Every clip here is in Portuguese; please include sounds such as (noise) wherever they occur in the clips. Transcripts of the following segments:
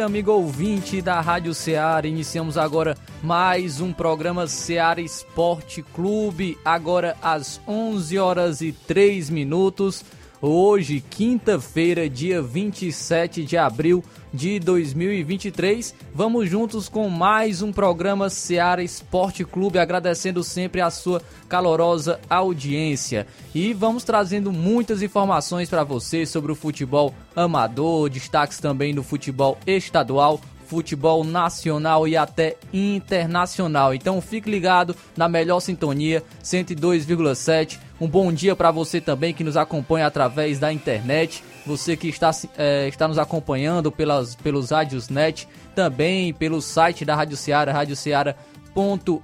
Dia, amigo ouvinte da Rádio Ceará. Iniciamos agora mais um programa Ceará Esporte Clube, agora às 11 horas e 3 minutos. Hoje, quinta-feira, dia 27 de abril de 2023. Vamos juntos com mais um programa Seara Esporte Clube, agradecendo sempre a sua calorosa audiência. E vamos trazendo muitas informações para você sobre o futebol amador, destaques também do futebol estadual, futebol nacional e até internacional. Então fique ligado na melhor sintonia 102,7. Um bom dia para você também que nos acompanha através da internet. Você que está, é, está nos acompanhando pelas, pelos rádios net, também pelo site da Rádio Ceará, Rádio Ceará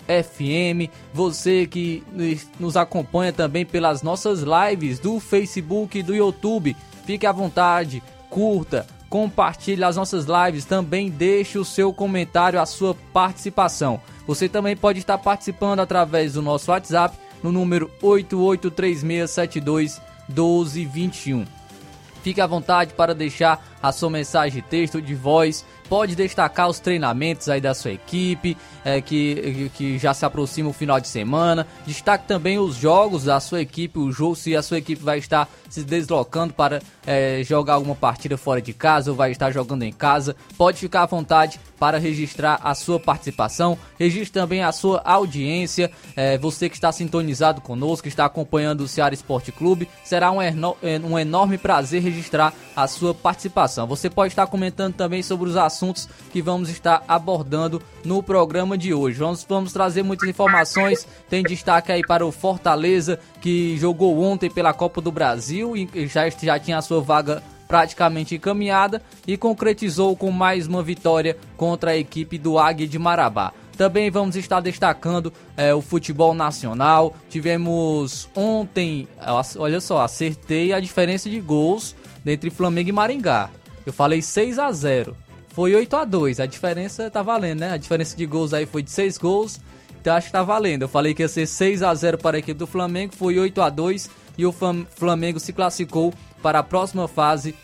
FM, você que nos acompanha também pelas nossas lives do Facebook e do YouTube. Fique à vontade, curta, compartilhe as nossas lives, também deixe o seu comentário, a sua participação. Você também pode estar participando através do nosso WhatsApp no número 8836721221. Fique à vontade para deixar a sua mensagem de texto, de voz. Pode destacar os treinamentos aí da sua equipe, é, que, que já se aproxima o final de semana. Destaque também os jogos da sua equipe, o jogo, se a sua equipe vai estar se deslocando para é, jogar alguma partida fora de casa ou vai estar jogando em casa. Pode ficar à vontade para registrar a sua participação. Registre também a sua audiência. É, você que está sintonizado conosco, está acompanhando o Ceará Esporte Clube, será um, um enorme prazer registrar a sua participação participação. Você pode estar comentando também sobre os assuntos que vamos estar abordando no programa de hoje. Vamos, vamos trazer muitas informações. Tem destaque aí para o Fortaleza, que jogou ontem pela Copa do Brasil e já, já tinha a sua vaga praticamente encaminhada e concretizou com mais uma vitória contra a equipe do Águia de Marabá. Também vamos estar destacando é, o futebol nacional. Tivemos ontem, olha só, acertei a diferença de gols entre Flamengo e Maringá. Eu falei 6 a 0 Foi 8 a 2 A diferença tá valendo, né? A diferença de gols aí foi de 6 gols. Então acho que tá valendo. Eu falei que ia ser 6 a 0 para a equipe do Flamengo. Foi 8 a 2 E o Flamengo se classificou para a próxima fase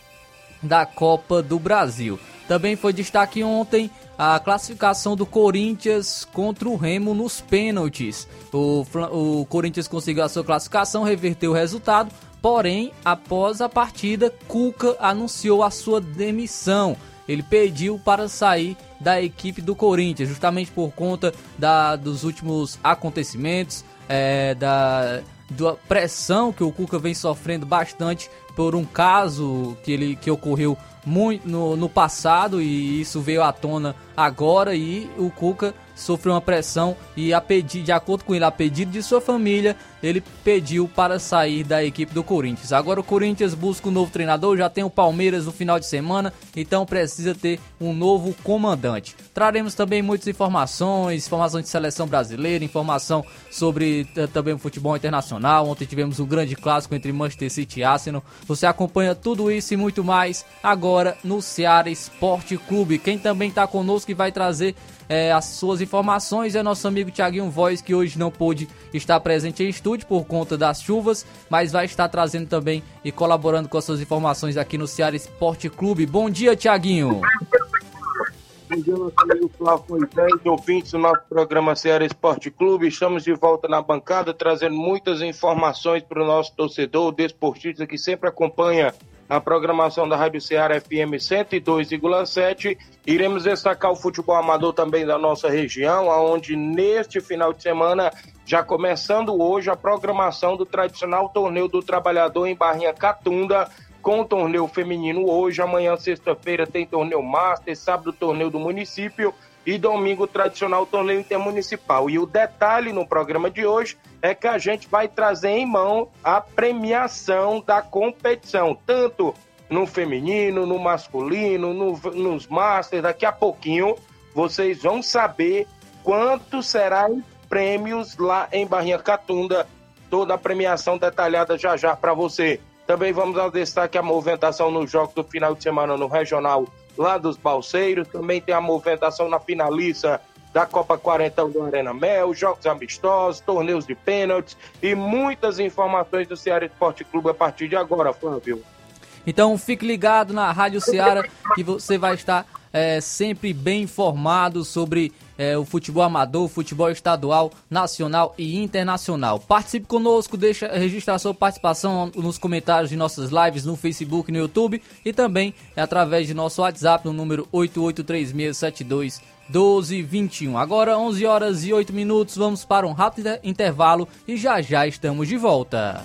da Copa do Brasil. Também foi destaque ontem a classificação do Corinthians contra o Remo nos pênaltis. O, o Corinthians conseguiu a sua classificação, reverteu o resultado, Porém, após a partida, Cuca anunciou a sua demissão. Ele pediu para sair da equipe do Corinthians, justamente por conta da, dos últimos acontecimentos, é, da, da pressão que o Cuca vem sofrendo bastante por um caso que, ele, que ocorreu muito no, no passado e isso veio à tona agora e o Cuca sofreu uma pressão e a pedir, de acordo com ele, a pedido de sua família, ele pediu para sair da equipe do Corinthians. Agora o Corinthians busca um novo treinador, já tem o Palmeiras no final de semana, então precisa ter um novo comandante. Traremos também muitas informações, informações de seleção brasileira, informação sobre uh, também o futebol internacional. Ontem tivemos um grande clássico entre Manchester City e Arsenal. Você acompanha tudo isso e muito mais agora no Ceará Esporte Clube. Quem também está conosco e vai trazer é, as suas informações é nosso amigo Thiaguinho Voz, que hoje não pôde estar presente em estúdio por conta das chuvas, mas vai estar trazendo também e colaborando com as suas informações aqui no Ceará Esporte Clube. Bom dia, Thiaguinho! Bom dia, nosso amigo Flávio Moisés, ouvintes do nosso programa Ceará Esporte Clube. Estamos de volta na bancada, trazendo muitas informações para o nosso torcedor, desportista que sempre acompanha a programação da Rádio Ceará FM 102,7. Iremos destacar o futebol amador também da nossa região, onde neste final de semana, já começando hoje, a programação do tradicional torneio do trabalhador em Barrinha Catunda, com o torneio feminino hoje, amanhã, sexta-feira, tem torneio Master, sábado, torneio do município e domingo, tradicional torneio intermunicipal. E o detalhe no programa de hoje é que a gente vai trazer em mão a premiação da competição, tanto no feminino, no masculino, no, nos Masters. Daqui a pouquinho vocês vão saber quanto será em prêmios lá em Barrinha Catunda. Toda a premiação detalhada já já para você. Também vamos ao destaque a movimentação nos jogos do final de semana no Regional lá dos Balseiros. Também tem a movimentação na finalista da Copa 40 do Arena Mel, jogos amistosos, torneios de pênaltis e muitas informações do Ceará Esporte Clube a partir de agora, Flávio. Então fique ligado na Rádio Ceará que você vai estar é, sempre bem informado sobre é, o futebol amador, o futebol estadual, nacional e internacional. Participe conosco, deixa registrar sua participação nos comentários de nossas lives no Facebook no YouTube e também através de nosso WhatsApp no número 883672 1221. Agora 11 horas e 8 minutos, vamos para um rápido intervalo e já já estamos de volta.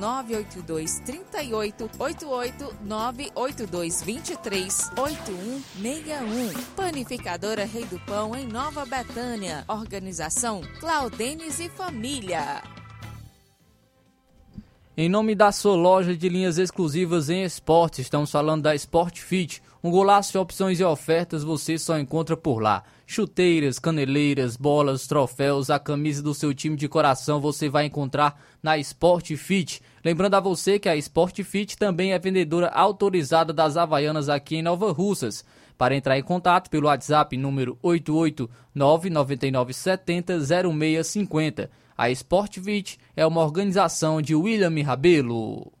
982 38 88 982 23 8161. Panificadora Rei do Pão, em Nova Betânia. Organização Claudenes e Família. Em nome da sua loja de linhas exclusivas em esportes, estamos falando da Sport Fit um golaço de opções e ofertas você só encontra por lá. Chuteiras, caneleiras, bolas, troféus, a camisa do seu time de coração você vai encontrar na Sport Fit. Lembrando a você que a Sport Fit também é vendedora autorizada das Havaianas aqui em Nova Russas. Para entrar em contato pelo WhatsApp número 88999700650. A Sport Fit é uma organização de William Rabelo.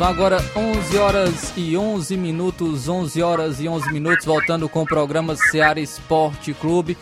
São agora 11 horas e 11 minutos, 11 horas e 11 minutos, voltando com o programa Seara Esporte Clube,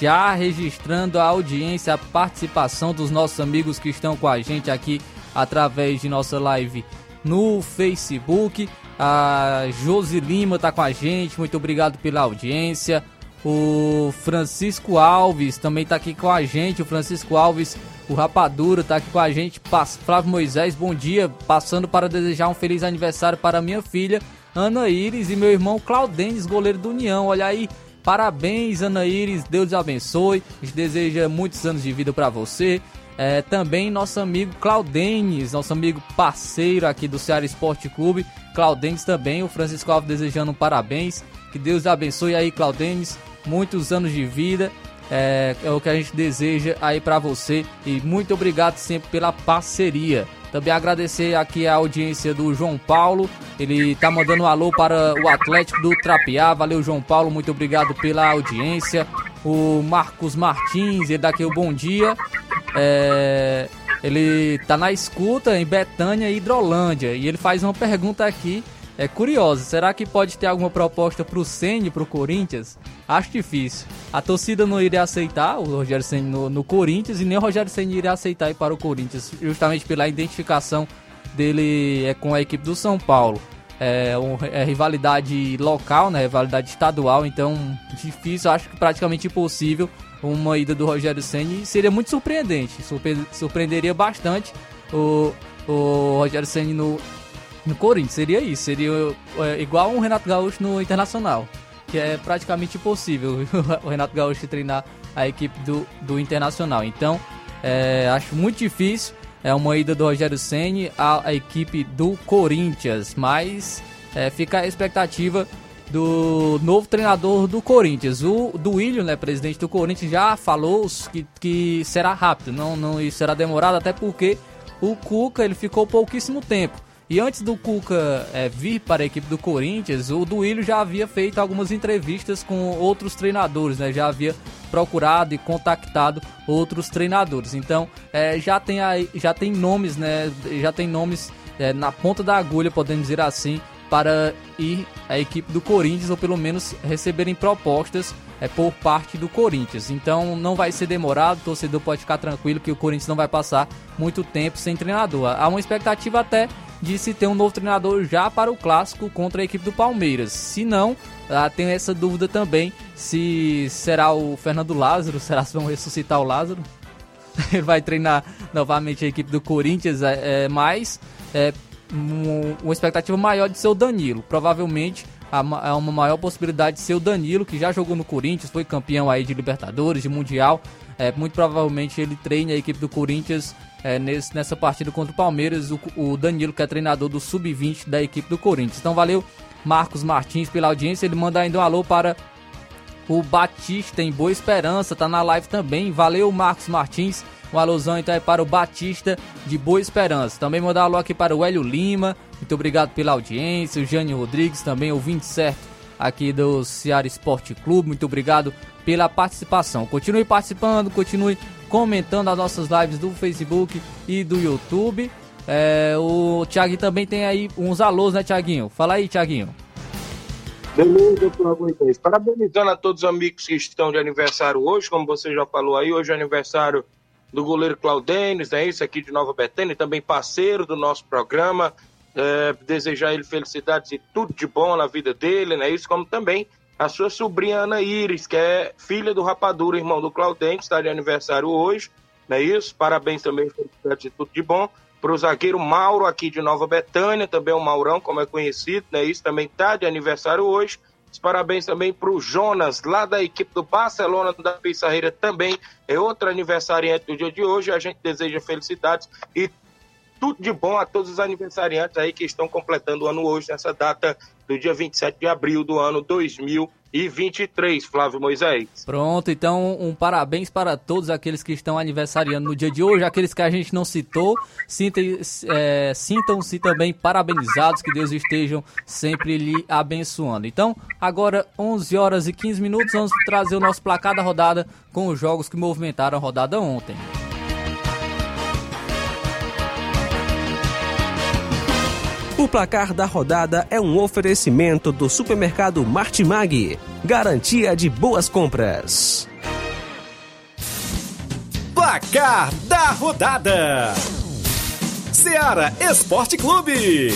já registrando a audiência, a participação dos nossos amigos que estão com a gente aqui através de nossa live no Facebook. A Josi Lima está com a gente, muito obrigado pela audiência. O Francisco Alves também está aqui com a gente. O Francisco Alves o Rapadura tá aqui com a gente. Flávio Moisés, bom dia. Passando para desejar um feliz aniversário para minha filha, Ana Iris, e meu irmão Claudenes, goleiro do União. Olha aí, parabéns, Ana Iris. Deus abençoe. A gente deseja muitos anos de vida para você. É, também nosso amigo Claudenes, nosso amigo parceiro aqui do Ceará Esporte Clube. Claudenes também, o Francisco Alves desejando um parabéns. Que Deus abençoe aí, Claudenes. Muitos anos de vida é, é o que a gente deseja aí para você e muito obrigado sempre pela parceria. Também agradecer aqui a audiência do João Paulo. Ele tá mandando um alô para o Atlético do Trapiá. Valeu, João Paulo. Muito obrigado pela audiência. O Marcos Martins, ele dá aqui o bom dia. É, Ele tá na escuta em Betânia e Hidrolândia. E ele faz uma pergunta aqui é curiosa. Será que pode ter alguma proposta pro Ceni, pro Corinthians? Acho difícil. A torcida não iria aceitar o Rogério Ceni no, no, Corinthians e nem o Rogério Ceni iria aceitar ir para o Corinthians, justamente pela identificação dele é, com a equipe do São Paulo. É, um, é rivalidade local, né? Rivalidade estadual, então difícil, acho que praticamente impossível uma ida do Rogério Senni seria muito surpreendente, surpre surpreenderia bastante o, o Rogério Senni no, no Corinthians, seria isso, seria é, igual um Renato Gaúcho no Internacional, que é praticamente impossível (laughs) o Renato Gaúcho treinar a equipe do, do Internacional, então é, acho muito difícil, é uma ida do Rogério Senni à, à equipe do Corinthians, mas é, fica a expectativa do novo treinador do Corinthians. O Duílio, né, presidente do Corinthians, já falou que, que será rápido, não, não será demorado, até porque o Cuca ele ficou pouquíssimo tempo. E antes do Cuca é, vir para a equipe do Corinthians, o Duílio já havia feito algumas entrevistas com outros treinadores, né? Já havia procurado e contactado outros treinadores. Então, é, já tem aí, já tem nomes, né? Já tem nomes é, na ponta da agulha, podemos dizer assim, para ir à equipe do Corinthians ou pelo menos receberem propostas é, por parte do Corinthians. Então não vai ser demorado, o torcedor pode ficar tranquilo que o Corinthians não vai passar muito tempo sem treinador. Há uma expectativa até de se ter um novo treinador já para o clássico contra a equipe do Palmeiras. Se não, ah, tem essa dúvida também se será o Fernando Lázaro, será se vão ressuscitar o Lázaro? (laughs) Ele vai treinar novamente a equipe do Corinthians, é, é mas é, um, uma expectativa maior de ser o Danilo. Provavelmente há uma maior possibilidade de ser o Danilo, que já jogou no Corinthians, foi campeão aí de Libertadores, de Mundial. É, muito provavelmente ele treine a equipe do Corinthians é, nesse, nessa partida contra o Palmeiras. O, o Danilo, que é treinador do Sub-20 da equipe do Corinthians. Então valeu, Marcos Martins, pela audiência. Ele manda ainda um alô para o Batista em Boa Esperança, tá na live também. Valeu, Marcos Martins. Um alusão então é para o Batista de Boa Esperança. Também mandar um alô aqui para o Hélio Lima. Muito obrigado pela audiência. O Jânio Rodrigues também, ouvinte certo aqui do Ceará Esporte Clube. Muito obrigado pela participação. Continue participando, continue comentando as nossas lives do Facebook e do YouTube. É, o Thiaguinho também tem aí uns alôs, né, Thiaguinho? Fala aí, Thiaguinho. Beleza, Moisés. Parabenizando a todos os amigos que estão de aniversário hoje, como você já falou aí, hoje é aniversário do goleiro Claudênis, é isso aqui de Nova Betânia, também parceiro do nosso programa. É, desejar ele felicidades e tudo de bom na vida dele, né? Isso como também a sua sobrinha Ana Iris, que é filha do Rapadura, irmão do Claudênis, está de aniversário hoje, não é isso? Parabéns também, tudo de bom. Para o zagueiro Mauro, aqui de Nova Betânia, também o Maurão, como é conhecido, né? Isso também está de aniversário hoje. Parabéns também para o Jonas, lá da equipe do Barcelona da Pissarreira, também é outro aniversariante do dia de hoje. A gente deseja felicidades e tudo de bom a todos os aniversariantes aí que estão completando o ano hoje, nessa data do dia 27 de abril do ano 2023, Flávio Moisés. Pronto, então um parabéns para todos aqueles que estão aniversariando no dia de hoje, aqueles que a gente não citou, é, sintam-se também parabenizados, que Deus estejam sempre lhe abençoando. Então, agora 11 horas e 15 minutos, vamos trazer o nosso placar da rodada com os jogos que movimentaram a rodada ontem. O placar da rodada é um oferecimento do supermercado Martimag. Garantia de boas compras. Placar da rodada: Seara Esporte Clube.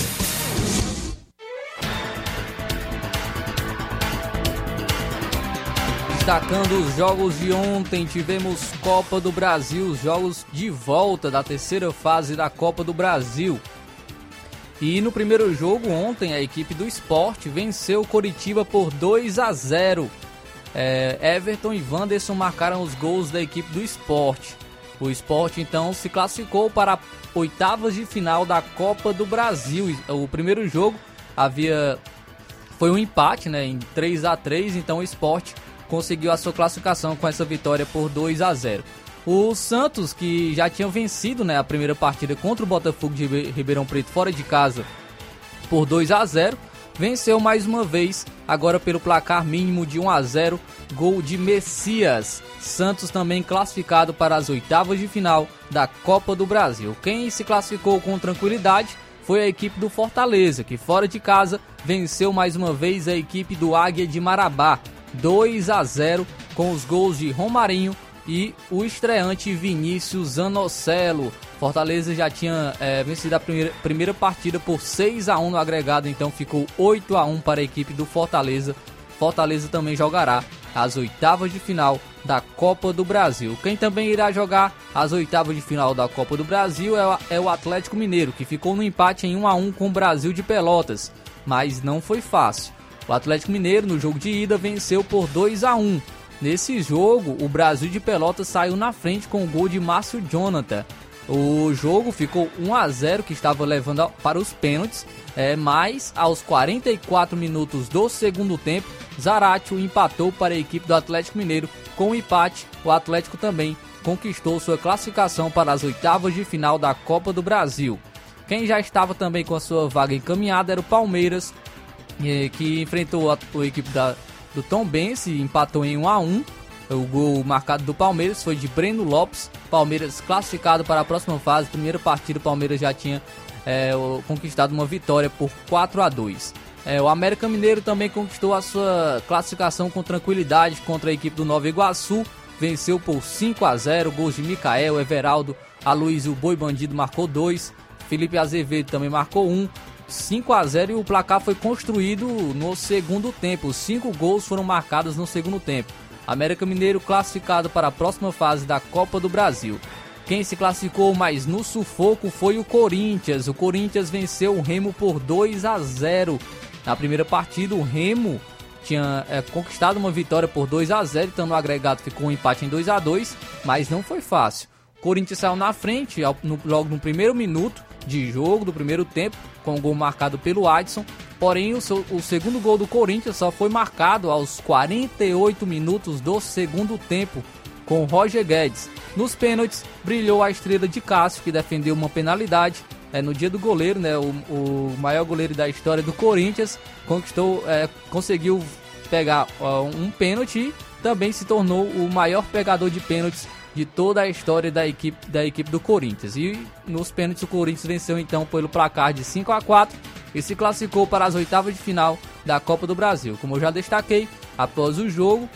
Destacando os jogos de ontem, tivemos Copa do Brasil, os jogos de volta da terceira fase da Copa do Brasil. E no primeiro jogo ontem, a equipe do esporte venceu o Coritiba por 2 a 0. É, Everton e Wanderson marcaram os gols da equipe do esporte. O esporte então se classificou para oitavas de final da Copa do Brasil. O primeiro jogo havia foi um empate, né, em 3 a 3, então o esporte conseguiu a sua classificação com essa vitória por 2 a 0. O Santos, que já tinha vencido né, a primeira partida contra o Botafogo de Ribeirão Preto fora de casa por 2 a 0 venceu mais uma vez, agora pelo placar mínimo de 1 a 0 gol de Messias. Santos também classificado para as oitavas de final da Copa do Brasil. Quem se classificou com tranquilidade foi a equipe do Fortaleza, que fora de casa venceu mais uma vez a equipe do Águia de Marabá, 2 a 0 com os gols de Romarinho e o estreante Vinícius Zanocelo. Fortaleza já tinha é, vencido a primeira, primeira partida por 6 a 1 no agregado, então ficou 8 a 1 para a equipe do Fortaleza. Fortaleza também jogará as oitavas de final da Copa do Brasil. Quem também irá jogar as oitavas de final da Copa do Brasil é o Atlético Mineiro, que ficou no empate em 1 a 1 com o Brasil de Pelotas, mas não foi fácil. O Atlético Mineiro no jogo de ida venceu por 2 a 1. Nesse jogo, o Brasil de Pelotas saiu na frente com o gol de Márcio Jonathan. O jogo ficou 1 a 0 que estava levando para os pênaltis, é, mas aos 44 minutos do segundo tempo, Zaratio empatou para a equipe do Atlético Mineiro. Com o empate, o Atlético também conquistou sua classificação para as oitavas de final da Copa do Brasil. Quem já estava também com a sua vaga encaminhada era o Palmeiras, eh, que enfrentou a, a equipe da, do Tom Benz empatou em 1 a 1. O gol marcado do Palmeiras foi de Breno Lopes. Palmeiras classificado para a próxima fase. Primeira partida, o Palmeiras já tinha é, conquistado uma vitória por 4 a 2. É, o América Mineiro também conquistou a sua classificação com tranquilidade contra a equipe do Nova Iguaçu. Venceu por 5 a 0. Gols de Micael, Everaldo, Aloysio Boi Bandido marcou 2. Felipe Azevedo também marcou 1. Um. 5 a 0 e o placar foi construído no segundo tempo. Cinco gols foram marcados no segundo tempo. América Mineiro classificado para a próxima fase da Copa do Brasil. Quem se classificou mais no sufoco foi o Corinthians. O Corinthians venceu o Remo por 2 a 0. Na primeira partida, o Remo tinha é, conquistado uma vitória por 2 a 0, então no agregado ficou um empate em 2 a 2, mas não foi fácil. O Corinthians saiu na frente no, logo no primeiro minuto de jogo do primeiro tempo, com o gol marcado pelo Adson. Porém, o, seu, o segundo gol do Corinthians só foi marcado aos 48 minutos do segundo tempo, com Roger Guedes. Nos pênaltis, brilhou a estrela de Cássio, que defendeu uma penalidade. É, no dia do goleiro, né, o, o maior goleiro da história do Corinthians, conquistou, é, conseguiu pegar um pênalti e também se tornou o maior pegador de pênaltis de toda a história da equipe, da equipe do Corinthians. E nos pênaltis o Corinthians venceu então pelo placar de 5 a 4 e se classificou para as oitavas de final da Copa do Brasil. Como eu já destaquei, após o jogo,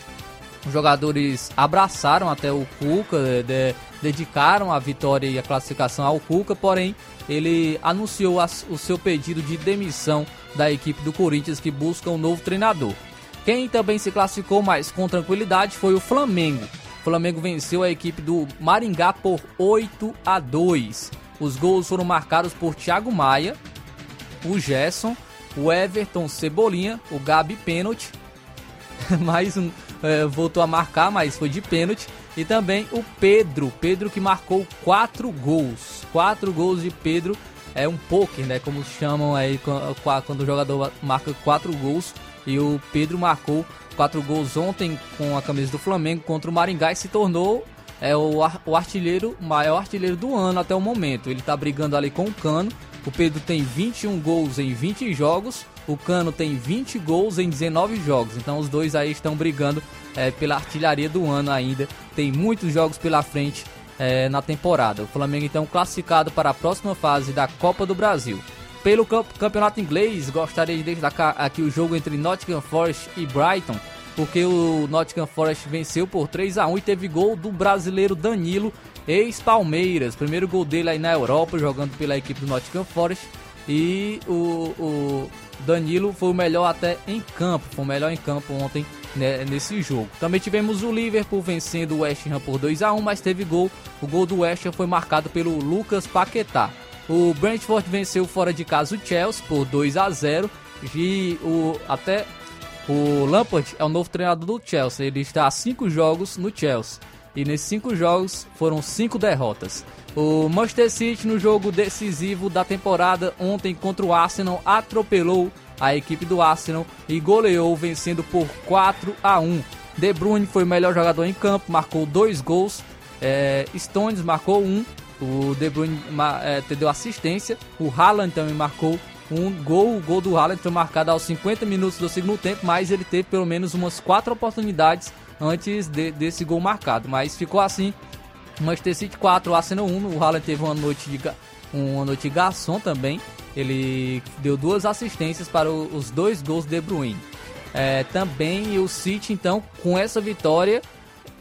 os jogadores abraçaram até o Cuca, de, dedicaram a vitória e a classificação ao Cuca, porém ele anunciou as, o seu pedido de demissão da equipe do Corinthians que busca um novo treinador. Quem também se classificou mais com tranquilidade foi o Flamengo. Flamengo venceu a equipe do Maringá por 8 a 2. Os gols foram marcados por Thiago Maia, o Gerson, o Everton Cebolinha, o Gabi pênalti. (laughs) Mais um é, voltou a marcar, mas foi de pênalti. E também o Pedro, Pedro que marcou quatro gols. Quatro gols de Pedro é um poker, né? Como chamam aí quando o jogador marca quatro gols. E o Pedro marcou quatro gols ontem com a camisa do Flamengo contra o Maringá e se tornou é, o, o artilheiro, maior artilheiro do ano até o momento. Ele está brigando ali com o Cano. O Pedro tem 21 gols em 20 jogos. O Cano tem 20 gols em 19 jogos. Então os dois aí estão brigando é, pela artilharia do ano ainda. Tem muitos jogos pela frente é, na temporada. O Flamengo então classificado para a próxima fase da Copa do Brasil. Pelo campeonato inglês, gostaria de destacar aqui o jogo entre Nottingham Forest e Brighton, porque o Nottingham Forest venceu por 3 a 1 e teve gol do brasileiro Danilo, ex-Palmeiras. Primeiro gol dele aí na Europa, jogando pela equipe do Nottingham Forest. E o, o Danilo foi o melhor até em campo, foi o melhor em campo ontem né, nesse jogo. Também tivemos o Liverpool vencendo o West Ham por 2 a 1 mas teve gol. O gol do West Ham foi marcado pelo Lucas Paquetá. O Brentford venceu fora de casa o Chelsea por 2 a 0 e o até o Lampard é o novo treinador do Chelsea. Ele está a cinco jogos no Chelsea e nesses cinco jogos foram cinco derrotas. O Manchester City no jogo decisivo da temporada ontem contra o Arsenal atropelou a equipe do Arsenal e goleou vencendo por 4 a 1. De Bruyne foi o melhor jogador em campo, marcou dois gols. É, Stones marcou um o De Bruyne é, deu assistência. O Haaland também marcou um gol. O gol do Haaland foi marcado aos 50 minutos do segundo tempo, mas ele teve pelo menos umas quatro oportunidades antes de, desse gol marcado. Mas ficou assim: Manchester City 4, Arsenal 1. O Haaland teve uma noite de, uma noite de garçom também. Ele deu duas assistências para os dois gols de Bruyne. É, também o City, então, com essa vitória,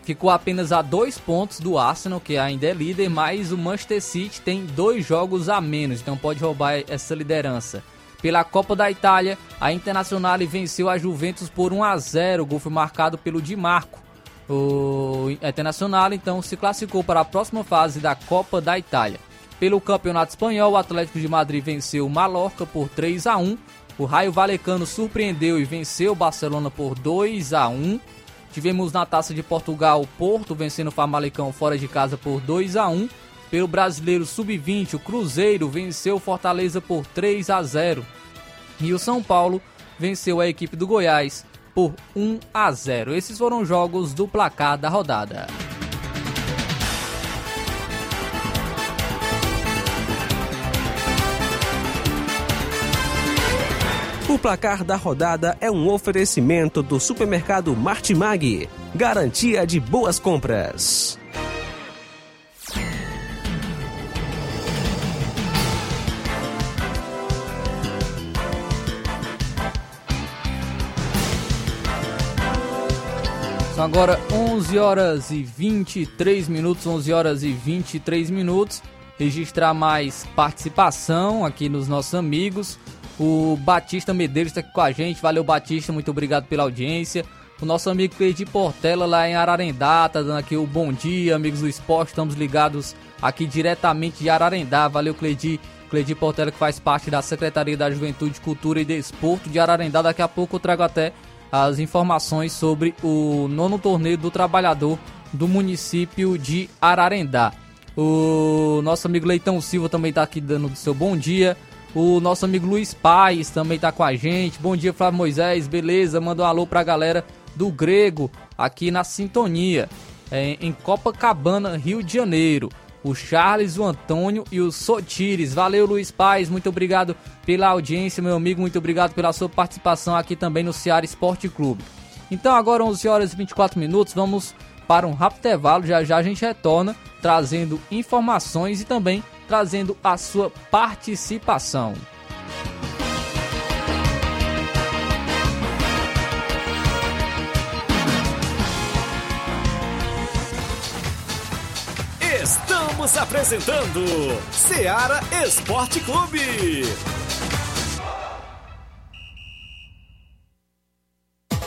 ficou apenas a dois pontos do Arsenal, que ainda é líder, mas o Manchester City tem dois jogos a menos, então pode roubar essa liderança. Pela Copa da Itália, a Internazionale venceu a Juventus por 1 a 0. O gol foi marcado pelo Di Marco. O Internacional então se classificou para a próxima fase da Copa da Itália. Pelo Campeonato Espanhol, o Atlético de Madrid venceu o Mallorca por 3 a 1. O Raio Valecano surpreendeu e venceu o Barcelona por 2 a 1. Tivemos na Taça de Portugal o Porto vencendo o Famalicão fora de casa por 2 a 1. Pelo Brasileiro Sub-20, o Cruzeiro venceu o Fortaleza por 3 a 0. E o São Paulo venceu a equipe do Goiás por 1 a 0. Esses foram os jogos do placar da rodada. O placar da rodada é um oferecimento do supermercado Martimag, garantia de boas compras. São agora 11 horas e 23 minutos, 11 horas e 23 minutos. Registrar mais participação aqui nos nossos amigos. O Batista Medeiros está aqui com a gente. Valeu, Batista, muito obrigado pela audiência. O nosso amigo Cleide Portela lá em Ararendá, tá dando aqui o bom dia, amigos do esporte. Estamos ligados aqui diretamente de Ararendá. Valeu, Cleide. Cleide Portela, que faz parte da Secretaria da Juventude, Cultura e Desporto de Ararendá. Daqui a pouco eu trago até as informações sobre o nono torneio do trabalhador do município de Ararendá. O nosso amigo Leitão Silva também está aqui dando o seu bom dia. O nosso amigo Luiz Paz também está com a gente. Bom dia, Flávio Moisés. Beleza? Manda um alô para a galera do Grego aqui na sintonia. É, em Copacabana, Rio de Janeiro. O Charles, o Antônio e o Sotires. Valeu, Luiz Paz. Muito obrigado pela audiência, meu amigo. Muito obrigado pela sua participação aqui também no Ceará Esporte Clube. Então, agora 11 horas e 24 minutos. Vamos para um rápido intervalo. Já já a gente retorna trazendo informações e também trazendo a sua participação. Estamos apresentando Seara Esporte Clube.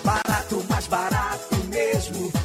Barato, mais barato mesmo.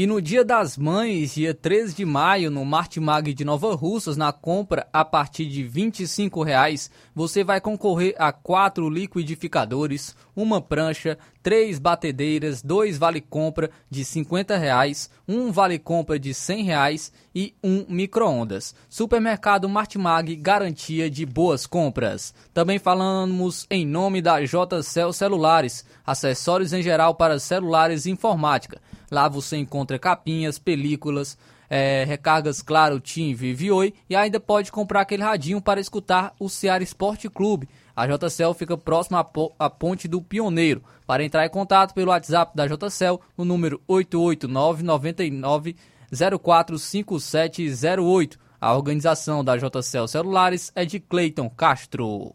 E no Dia das Mães, dia 13 de maio, no Martimag de Nova Russas, na compra a partir de 25 reais, você vai concorrer a quatro liquidificadores, uma prancha, três batedeiras, dois vale-compra de 50 reais, um vale-compra de 100 reais e um micro-ondas. Supermercado Martimag, garantia de boas compras. Também falamos em nome da JCL Celulares, acessórios em geral para celulares e informática. Lá você encontra capinhas, películas, é, recargas Claro, TIM, Vive Oi e ainda pode comprar aquele radinho para escutar o Ceará Esporte Clube. A JCL fica próxima à ponte do Pioneiro. Para entrar em contato pelo WhatsApp da JCL no número 88999 045708. A organização da JCL Celulares é de Cleiton Castro.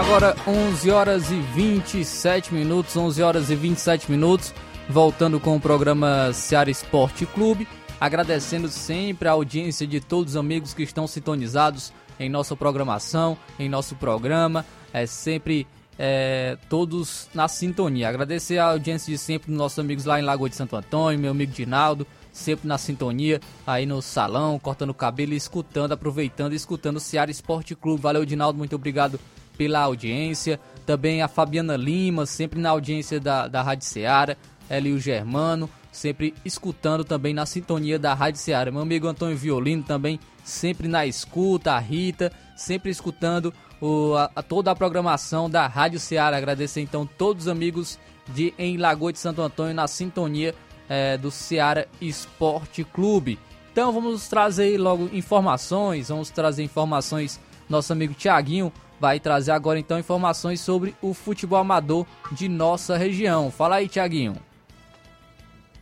Agora 11 horas e 27 minutos, 11 horas e 27 minutos, voltando com o programa Seara Esporte Clube, agradecendo sempre a audiência de todos os amigos que estão sintonizados em nossa programação, em nosso programa, é sempre é, todos na sintonia. Agradecer a audiência de sempre dos nossos amigos lá em Lagoa de Santo Antônio, meu amigo Dinaldo, sempre na sintonia, aí no salão, cortando o cabelo escutando, aproveitando e escutando o Ceará Esporte Clube. Valeu, Dinaldo, muito obrigado pela audiência. Também a Fabiana Lima, sempre na audiência da, da Rádio Ceará. Ela e o Germano, sempre escutando também na sintonia da Rádio Ceará. Meu amigo Antônio Violino também, sempre na escuta. A Rita, sempre escutando o, a, a toda a programação da Rádio Ceará. Agradecer então todos os amigos de em Lagoa de Santo Antônio na sintonia é, do Ceará Esporte Clube. Então vamos trazer logo informações, vamos trazer informações. Nosso amigo Tiaguinho vai trazer agora então informações sobre o futebol amador de nossa região. Fala aí, Tiaguinho.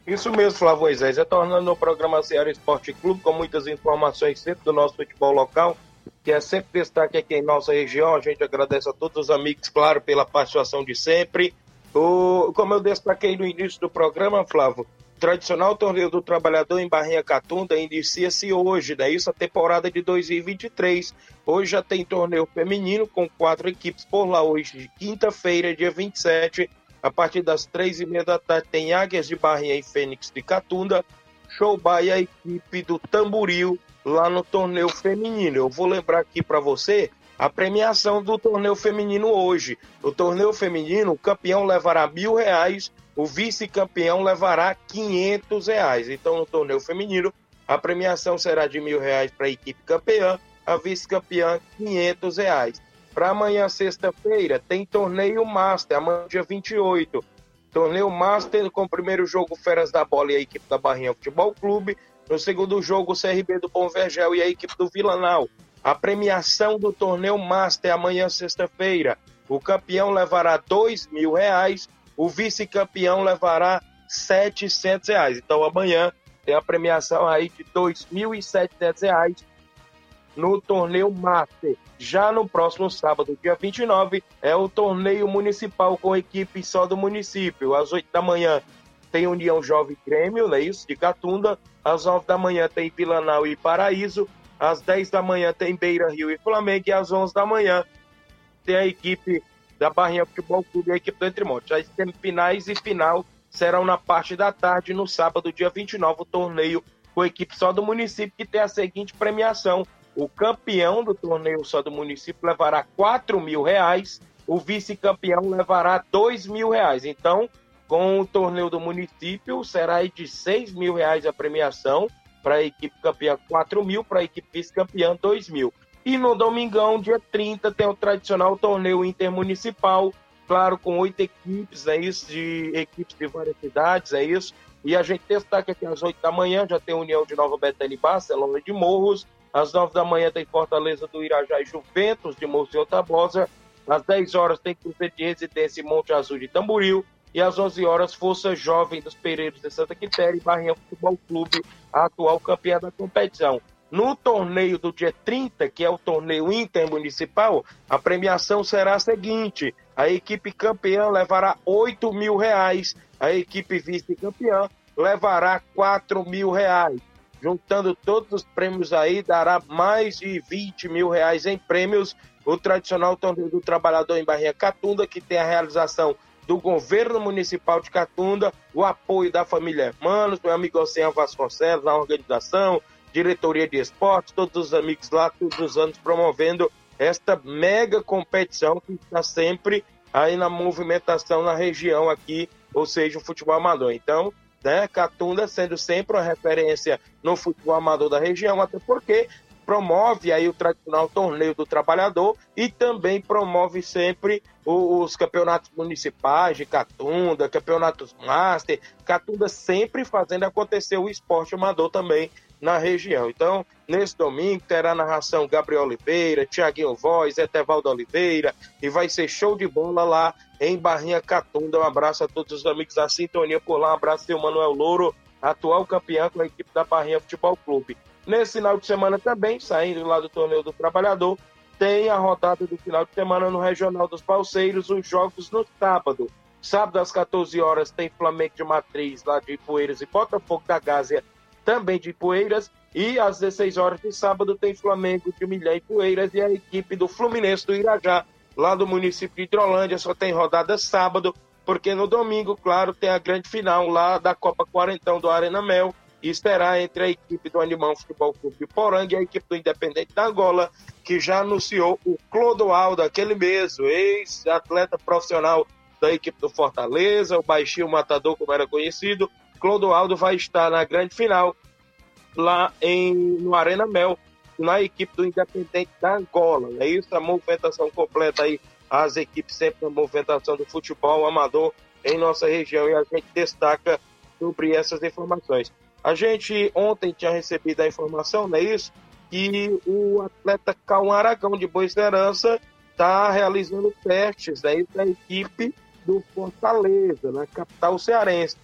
Isso mesmo, Flávio Moisés. Retornando ao programa Ceará Esporte Clube com muitas informações sempre do nosso futebol local que é sempre destaque aqui em nossa região. A gente agradece a todos os amigos, claro, pela participação de sempre. O, como eu destaquei no início do programa, Flávio, o tradicional torneio do trabalhador em Barrinha Catunda inicia-se hoje, né? Isso a temporada de 2023. Hoje já tem torneio feminino com quatro equipes por lá. Hoje, quinta-feira, dia 27, a partir das três e meia da tarde, tem Águias de Barrinha e Fênix de Catunda. Show by a equipe do Tamboril lá no torneio feminino. Eu vou lembrar aqui para você a premiação do torneio feminino hoje. O torneio feminino, o campeão levará mil reais, o vice-campeão levará quinhentos reais. Então, no torneio feminino, a premiação será de mil reais para a equipe campeã, a vice-campeã quinhentos reais. Para amanhã, sexta-feira, tem torneio Master, amanhã, dia 28. Torneio Master com o primeiro jogo Feras da Bola e a equipe da Barrinha Futebol Clube. No segundo jogo, o CRB do Bom Vergel e a equipe do Vilanal. A premiação do torneio Master amanhã, sexta-feira. O campeão levará dois mil reais, o vice-campeão levará setecentos reais. Então amanhã tem a premiação aí de dois mil e setecentos reais no torneio Master. Já no próximo sábado, dia 29, é o torneio municipal com equipe só do município. Às 8 da manhã tem União Jovem Grêmio, não é isso? De Catunda. Às 9 da manhã tem Vilanal e Paraíso. Às 10 da manhã tem Beira Rio e Flamengo. E às 11 da manhã tem a equipe da Barrinha Futebol Clube e a equipe do Entremonte. As semifinais e final serão na parte da tarde, no sábado, dia 29, o torneio com a equipe só do município, que tem a seguinte premiação. O campeão do torneio só do município levará 4 mil reais, o vice-campeão levará 2 mil reais. Então, com o torneio do município, será de 6 mil reais a premiação, para a equipe campeã 4 mil, para a equipe vice-campeã 2 mil. E no domingão, dia 30, tem o tradicional torneio intermunicipal, claro, com oito equipes, é isso, de equipes de várias cidades, é isso. E a gente destaca aqui às 8 da manhã, já tem União de Nova Betânia e Barcelona de Morros. Às 9 da manhã tem Fortaleza do Irajá e Juventus de Morros e Otabosa. Às 10 horas tem Cruzeiro de Residência e Monte Azul de Tamboril. E às 11 horas, Força Jovem dos Pereiros de Santa Quitéria e Barrinha Futebol Clube, a atual campeã da competição. No torneio do dia 30, que é o torneio intermunicipal, a premiação será a seguinte: a equipe campeã levará 8 mil reais, a equipe vice-campeã levará 4 mil reais. Juntando todos os prêmios aí, dará mais de 20 mil reais em prêmios. O tradicional torneio do trabalhador em Barrinha Catunda, que tem a realização do governo municipal de Catunda, o apoio da família Hermanos, meu amigo Oceano Vasconcelos, na organização, diretoria de esportes, todos os amigos lá, todos os anos promovendo esta mega competição que está sempre aí na movimentação na região aqui, ou seja, o futebol amador. Então, né, Catunda sendo sempre uma referência no futebol amador da região, até porque promove aí o tradicional torneio do trabalhador e também promove sempre os campeonatos municipais de Catunda, campeonatos master, Catunda sempre fazendo acontecer o esporte amador também na região. Então, nesse domingo terá narração Gabriel Oliveira, Tiaguinho Voz, Etevaldo Oliveira e vai ser show de bola lá em Barrinha Catunda. Um abraço a todos os amigos da sintonia por lá, um abraço ao Manuel Louro, atual campeão com a equipe da Barrinha Futebol Clube. Nesse final de semana também, saindo lá do Torneio do Trabalhador, tem a rodada do final de semana no Regional dos Balseiros, os jogos no sábado. Sábado às 14 horas tem Flamengo de Matriz lá de Ipueiras e Botafogo da Gásia também de Ipueiras. E às 16 horas de sábado tem Flamengo de Milhã e Poeiras e a equipe do Fluminense do Irajá, lá do município de Hidrolândia. Só tem rodada sábado, porque no domingo, claro, tem a grande final lá da Copa Quarentão do Arena Mel. E será entre a equipe do Animal Futebol Clube de Poranga e a equipe do Independente da Angola, que já anunciou o Clodoaldo, aquele mesmo, ex-atleta profissional da equipe do Fortaleza, o Baixinho Matador, como era conhecido. Clodoaldo vai estar na grande final lá em, no Arena Mel, na equipe do Independente da Angola. É isso, a movimentação completa aí, as equipes sempre na movimentação do futebol amador em nossa região e a gente destaca sobre essas informações. A gente ontem tinha recebido a informação, não é isso? Que o atleta Cauã Aragão de Boa Esperança está realizando testes aí da equipe do Fortaleza, na capital cearense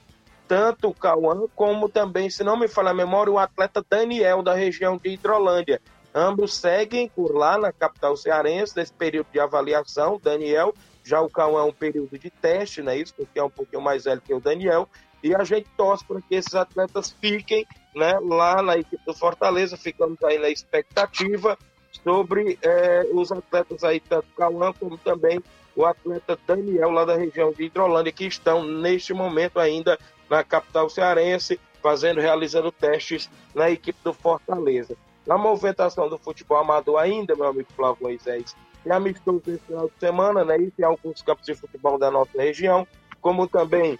tanto o Cauã como também, se não me falha a memória, o atleta Daniel da região de Hidrolândia. Ambos seguem por lá na capital cearense nesse período de avaliação. Daniel, já o Cauã é um período de teste, né? Isso porque é um pouquinho mais velho que o Daniel. E a gente torce para que esses atletas fiquem né, lá na equipe do Fortaleza. Ficamos aí na expectativa sobre eh, os atletas aí, tanto Cauã como também o atleta Daniel, lá da região de Hidrolândia, que estão neste momento ainda na capital cearense, fazendo, realizando testes na equipe do Fortaleza. Na movimentação do futebol amador ainda, meu amigo Flávio Moisés, tem amistoso esse final de semana, né? E tem alguns campos de futebol da nossa região, como também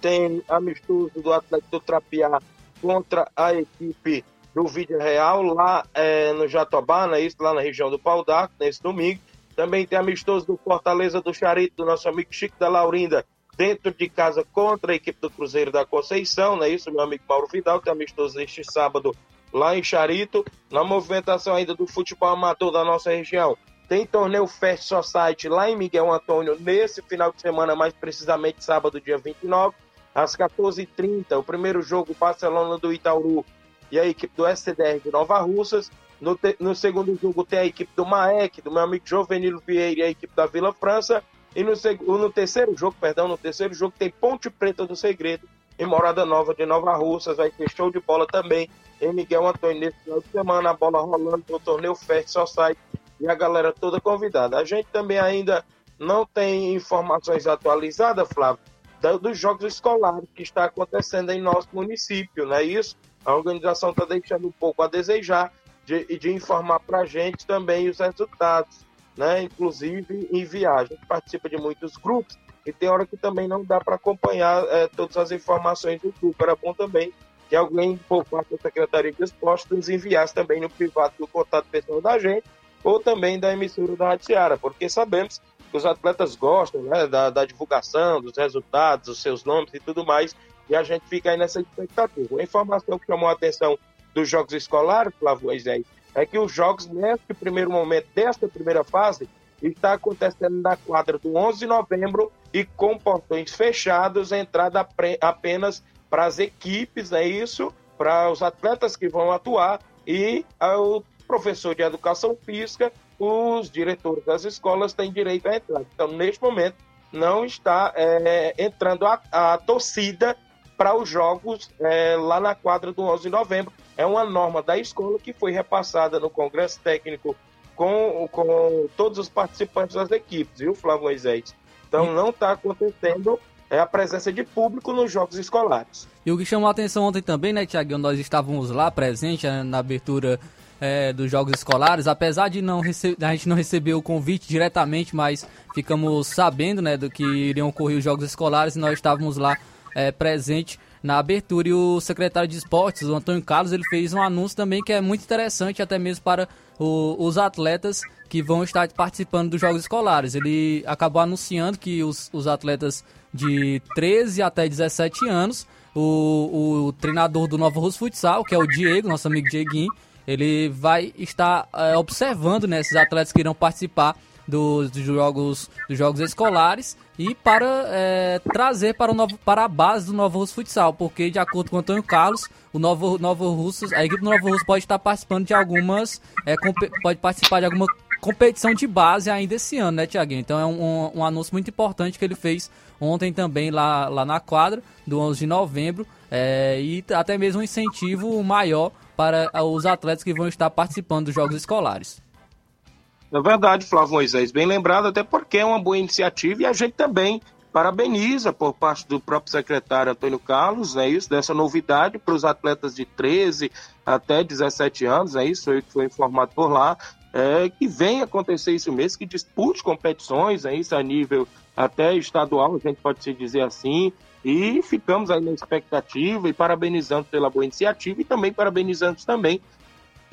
tem amistoso do Atlético Trapiá contra a equipe do Vídeo Real, lá é, no Jatobá, né? Isso, lá na região do Pau d'Arco, nesse domingo. Também tem amistoso do Fortaleza do Charito, do nosso amigo Chico da Laurinda, dentro de casa contra a equipe do Cruzeiro da Conceição, não é isso, meu amigo Mauro Vidal, que é amistoso este sábado lá em Charito, na movimentação ainda do futebol amador da nossa região. Tem torneio Fest Society lá em Miguel Antônio nesse final de semana, mais precisamente sábado, dia 29, às 14h30. O primeiro jogo, Barcelona do Itauru e a equipe do SCDR de Nova Russas. No, te, no segundo jogo tem a equipe do Maek, do meu amigo Jovenilo Vieira e a equipe da Vila França. E no, no terceiro jogo, perdão, no terceiro jogo tem Ponte Preta do Segredo em Morada Nova de Nova Russas. Vai ter show de bola também em Miguel Antônio nesse final de semana. A bola rolando no torneio Fest Society e a galera toda convidada. A gente também ainda não tem informações atualizadas, Flávio, dos jogos escolares que está acontecendo em nosso município, não é isso? A organização está deixando um pouco a desejar de, de informar para a gente também os resultados né? Inclusive em viagem. Participa de muitos grupos e tem hora que também não dá para acompanhar é, todas as informações do grupo. Era bom também que alguém, por parte da Secretaria de Esportes, nos enviasse também no privado do contato pessoal da gente ou também da emissora da Rádio Seara, porque sabemos que os atletas gostam né, da, da, divulgação, dos resultados, dos seus nomes e tudo mais, e a gente fica aí nessa expectativa. A informação que chamou a atenção dos jogos escolares, Flávio Moisés, é que os jogos, nesse primeiro momento, desta primeira fase, está acontecendo na quadra do 11 de novembro e com portões fechados, entrada apenas para as equipes, é isso, para os atletas que vão atuar e o professor de educação física, os diretores das escolas têm direito a entrar. Então, neste momento, não está é, entrando a, a torcida para os jogos é, lá na quadra do 11 de novembro. É uma norma da escola que foi repassada no Congresso Técnico com, com todos os participantes das equipes, viu, Flávio Moisés? Então não está acontecendo é a presença de público nos jogos escolares. E o que chamou a atenção ontem também, né, Tiaguinho? Nós estávamos lá presentes né, na abertura é, dos jogos escolares, apesar de não a gente não receber o convite diretamente, mas ficamos sabendo, né, do que iriam ocorrer os jogos escolares e nós estávamos lá é, presente na abertura. E o secretário de esportes, o Antônio Carlos, ele fez um anúncio também que é muito interessante, até mesmo para o, os atletas que vão estar participando dos Jogos Escolares. Ele acabou anunciando que os, os atletas de 13 até 17 anos, o, o treinador do Nova Rus Futsal, que é o Diego, nosso amigo Dieguinho, ele vai estar é, observando né, esses atletas que irão participar dos, dos, jogos, dos jogos escolares e para é, trazer para, o novo, para a base do Novo Russo Futsal, porque de acordo com o Antônio Carlos, o Novo, Novo Russo, a equipe do Novo Russo pode estar participando de algumas, é, pode participar de alguma competição de base ainda esse ano, né, Tiaguinho? Então é um, um, um, anúncio muito importante que ele fez ontem também lá, lá na quadra, do 11 de novembro, é, e até mesmo um incentivo maior para os atletas que vão estar participando dos Jogos Escolares. É verdade, Flávio Moisés, bem lembrado, até porque é uma boa iniciativa e a gente também parabeniza por parte do próprio secretário Antônio Carlos, é isso, dessa novidade para os atletas de 13 até 17 anos, é isso, que foi informado por lá, é, que venha acontecer isso mesmo, que dispute competições, é isso, a nível até estadual, a gente pode se dizer assim, e ficamos aí na expectativa e parabenizando pela boa iniciativa e também parabenizando também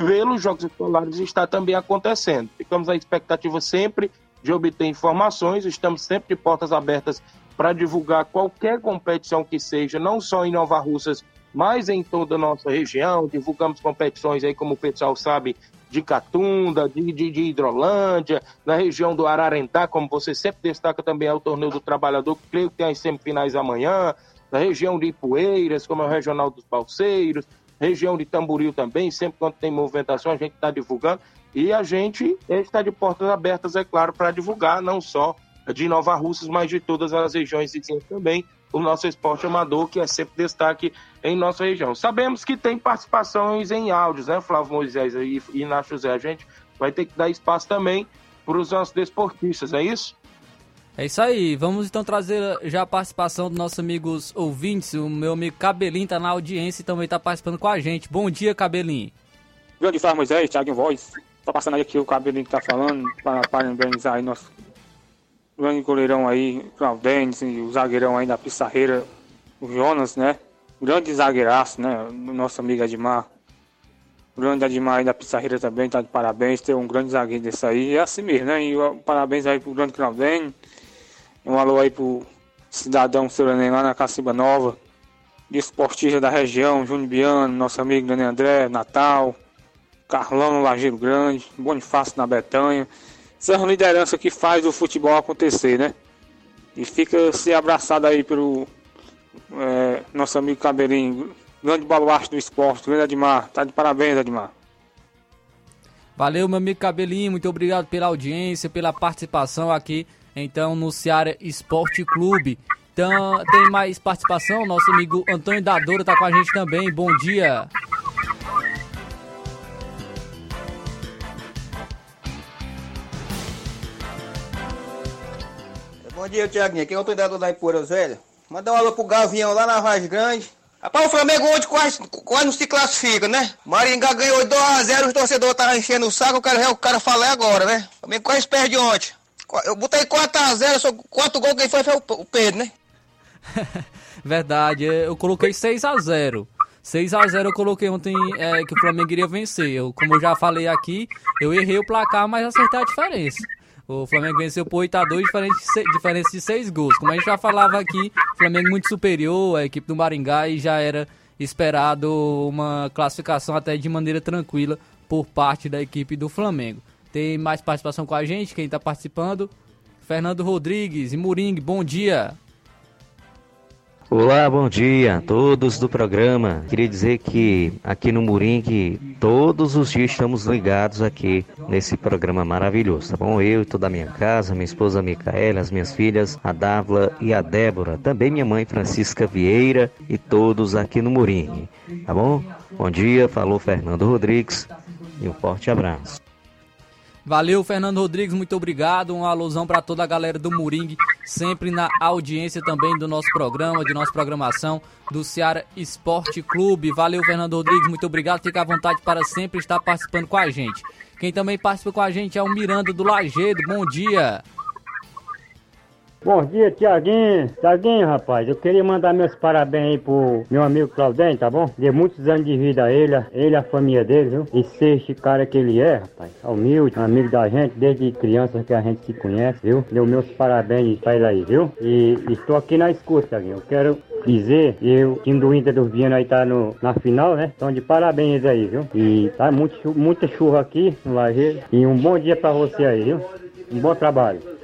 pelos Jogos Escolares está também acontecendo. Ficamos na expectativa sempre de obter informações, estamos sempre de portas abertas para divulgar qualquer competição que seja, não só em Nova Russas, mas em toda a nossa região. Divulgamos competições aí, como o pessoal sabe, de Catunda, de, de, de Hidrolândia, na região do Ararendá, como você sempre destaca também é o Torneio do Trabalhador, que creio que tem as semifinais amanhã, na região de Ipueiras, como é o Regional dos Balseiros, região de Tamboril também, sempre quando tem movimentação a gente está divulgando. E a gente está de portas abertas, é claro, para divulgar não só de Nova Russas, mas de todas as regiões vizinhas também, o nosso esporte amador, que é sempre destaque em nossa região. Sabemos que tem participações em áudios, né, Flávio Moisés e Inácio José? A gente vai ter que dar espaço também para os nossos desportistas, é isso? É isso aí, vamos então trazer já a participação dos nossos amigos ouvintes. O meu amigo Cabelinho está na audiência e também está participando com a gente. Bom dia, Cabelinho. Grande Flávio Moisés, Thiago Voz. Tá passando aí aqui o cabelinho que tá falando, para parabenizar aí nosso grande goleirão aí, Claudênis, e o zagueirão aí da Pissarreira, o Jonas, né? Grande zagueiraço, né? Nosso amigo Admar. O grande Admar aí da Pissarreira também, tá de parabéns, ter um grande zagueiro desse aí. É assim mesmo, né? E parabéns aí pro grande Claudênis. Um alô aí pro cidadão Serenem lá na Caciba Nova. De esportista da região, Júnior Biano, nosso amigo Dani André, Natal. Carlão no Lajeiro Grande, Bonifácio na Betanha. São liderança que faz o futebol acontecer, né? E fica se abraçado aí pelo é, nosso amigo Cabelinho, grande baluarte do esporte, grande Admar. Tá de parabéns, Admar. Valeu, meu amigo Cabelinho, muito obrigado pela audiência, pela participação aqui, então, no Ceará Esporte Clube. Então, tem mais participação, nosso amigo Antônio Dadora tá com a gente também, bom dia. Bom dia, Tiaguinho. Aqui é o treinador da Ipueiras Velha. Manda uma alô pro Gavião lá na Vaz Grande. Rapaz, o Flamengo hoje quase, quase não se classifica, né? Maringá ganhou 2x0, os torcedores estavam enchendo o saco, quero ver o cara falar agora, né? O Flamengo quase perde ontem. Eu botei 4x0, só 4 gols, quem foi foi o Pedro, né? (laughs) Verdade, eu coloquei 6x0. 6x0 eu coloquei ontem é, que o Flamengo iria vencer. Eu, como eu já falei aqui, eu errei o placar, mas acertei a diferença. O Flamengo venceu por 8x2, diferença de 6 gols. Como a gente já falava aqui, o Flamengo muito superior à equipe do Maringá e já era esperado uma classificação até de maneira tranquila por parte da equipe do Flamengo. Tem mais participação com a gente, quem está participando? Fernando Rodrigues e Muring, bom dia. Olá, bom dia a todos do programa. Queria dizer que aqui no Murim que todos os dias estamos ligados aqui nesse programa maravilhoso, tá bom? Eu e toda a minha casa, minha esposa Micaela, as minhas filhas, a Dávila e a Débora, também minha mãe Francisca Vieira e todos aqui no Murim, tá bom? Bom dia, falou Fernando Rodrigues e um forte abraço. Valeu, Fernando Rodrigues, muito obrigado. Uma alusão para toda a galera do Moringue, sempre na audiência também do nosso programa, de nossa programação do Ceará Esporte Clube. Valeu, Fernando Rodrigues, muito obrigado. Fica à vontade para sempre estar participando com a gente. Quem também participa com a gente é o Miranda do Lagedo. Bom dia. Bom dia, Tiaguinho. Tiaguinho, rapaz, eu queria mandar meus parabéns aí pro meu amigo Claudem, tá bom? Dê muitos anos de vida a ele, ele e a família dele, viu? E ser este cara que ele é, rapaz, humilde, amigo da gente, desde criança que a gente se conhece, viu? Deu meus parabéns pra ele aí, viu? E, estou aqui na escuta, Tiaguinho. Eu quero dizer que o time do Inter dos Viana aí tá no, na final, né? Então de parabéns aí, viu? E tá muito, muita chuva aqui no Lajeiro. E um bom dia pra você aí, viu? Um bom trabalho.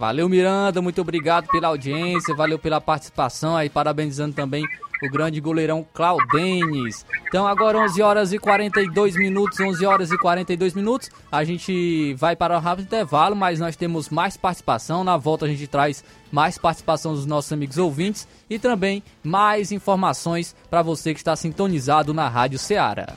Valeu, Miranda, muito obrigado pela audiência, valeu pela participação aí, parabenizando também o grande goleirão Claudenes. Então agora 11 horas e 42 minutos, 11 horas e 42 minutos. A gente vai para o rápido intervalo, mas nós temos mais participação. Na volta a gente traz mais participação dos nossos amigos ouvintes e também mais informações para você que está sintonizado na Rádio Ceará.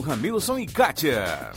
Ramilson e Kátia.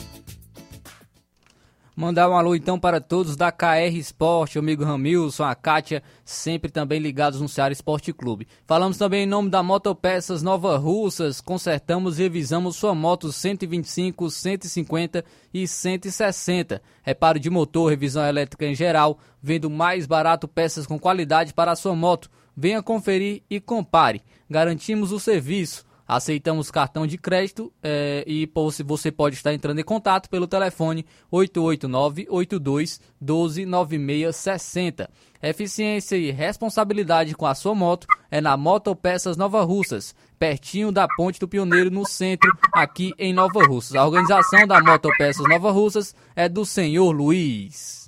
Mandar um alô então para todos da KR Esporte, o amigo Ramilson, a Kátia, sempre também ligados no Ceará Esporte Clube. Falamos também em nome da Motopeças Nova Russas, consertamos e revisamos sua moto 125, 150 e 160. Reparo de motor, revisão elétrica em geral, vendo mais barato peças com qualidade para a sua moto. Venha conferir e compare. Garantimos o serviço. Aceitamos cartão de crédito é, e você pode estar entrando em contato pelo telefone 889-82-12-9660. Eficiência e responsabilidade com a sua moto é na Motopeças Nova Russas, pertinho da Ponte do Pioneiro, no centro, aqui em Nova Russas. A organização da Motopeças Nova Russas é do senhor Luiz.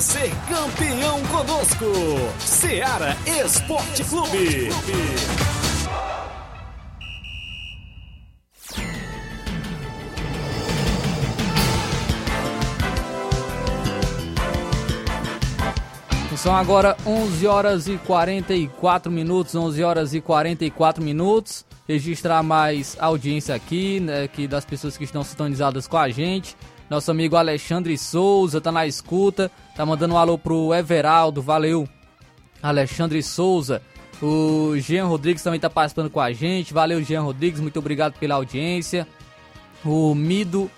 Ser campeão conosco. Seara Esporte Clube. São agora 11 horas e 44 minutos, 11 horas e 44 minutos. Registrar mais audiência aqui, né, aqui das pessoas que estão sintonizadas com a gente. Nosso amigo Alexandre Souza tá na escuta, tá mandando um alô pro Everaldo, valeu. Alexandre Souza. O Jean Rodrigues também tá participando com a gente. Valeu, Jean Rodrigues, muito obrigado pela audiência. O Mido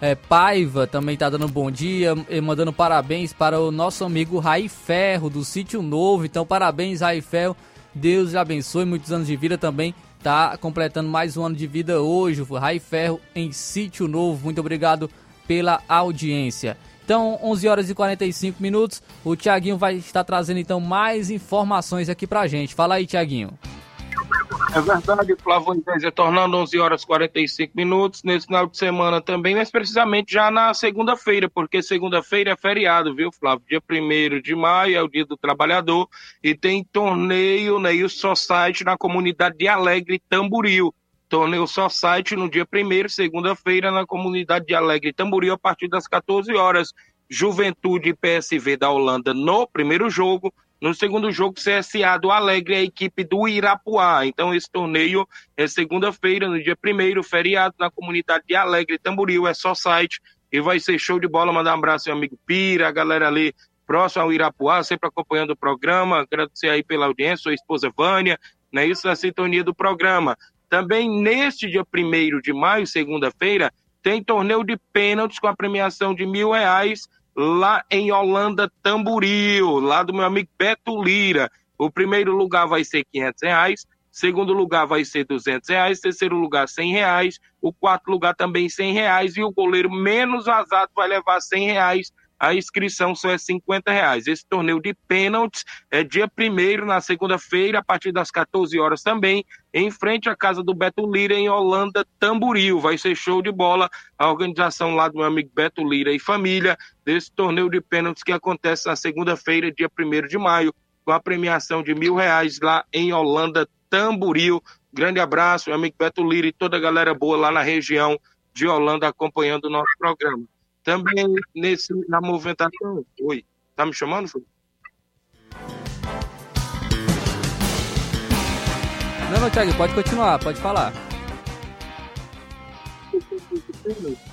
é, Paiva também tá dando bom dia, mandando parabéns para o nosso amigo Rai Ferro, do Sítio Novo. Então, parabéns, Rai Ferro. Deus abençoe, muitos anos de vida também. Tá completando mais um ano de vida hoje. Rai Ferro em Sítio Novo. Muito obrigado pela audiência. Então, 11 horas e 45 minutos, o Tiaguinho vai estar trazendo então mais informações aqui pra gente. Fala aí, Tiaguinho. É verdade, Flávio retornando 11 horas e 45 minutos nesse final de semana também, mas precisamente já na segunda-feira, porque segunda-feira é feriado, viu, Flávio? Dia 1 de maio é o dia do trabalhador e tem torneio Neil Society na comunidade de Alegre, Tamboril torneio só site no dia 1 segunda-feira, na comunidade de Alegre Tamboril, a partir das 14 horas. Juventude e PSV da Holanda no primeiro jogo. No segundo jogo, CSA do Alegre, a equipe do Irapuá. Então, esse torneio é segunda-feira, no dia 1 feriado, na comunidade de Alegre Tamboril, é só site. E vai ser show de bola. Mandar um abraço ao amigo Pira, a galera ali próximo ao Irapuá, sempre acompanhando o programa. Agradecer aí pela audiência, sua esposa Vânia, né? Isso na sintonia do programa. Também neste dia 1 de maio, segunda-feira, tem torneio de pênaltis com a premiação de mil reais lá em Holanda Tamboril, lá do meu amigo Beto Lira. O primeiro lugar vai ser 500 reais, segundo lugar vai ser 200 reais, terceiro lugar 100 reais, o quarto lugar também 100 reais e o goleiro menos vazado vai levar 100 reais a inscrição só é 50 reais. Esse torneio de pênaltis é dia 1 na segunda-feira, a partir das 14 horas também, em frente à casa do Beto Lira, em Holanda, Tamboril. Vai ser show de bola. A organização lá do meu amigo Beto Lira e família, desse torneio de pênaltis que acontece na segunda-feira, dia 1 de maio, com a premiação de mil reais lá em Holanda, Tamboril. Grande abraço, meu amigo Beto Lira e toda a galera boa lá na região de Holanda acompanhando o nosso programa. Também nesse, na movimentação. Oi, tá me chamando, foi? Não, não, Thiago, pode continuar, pode falar.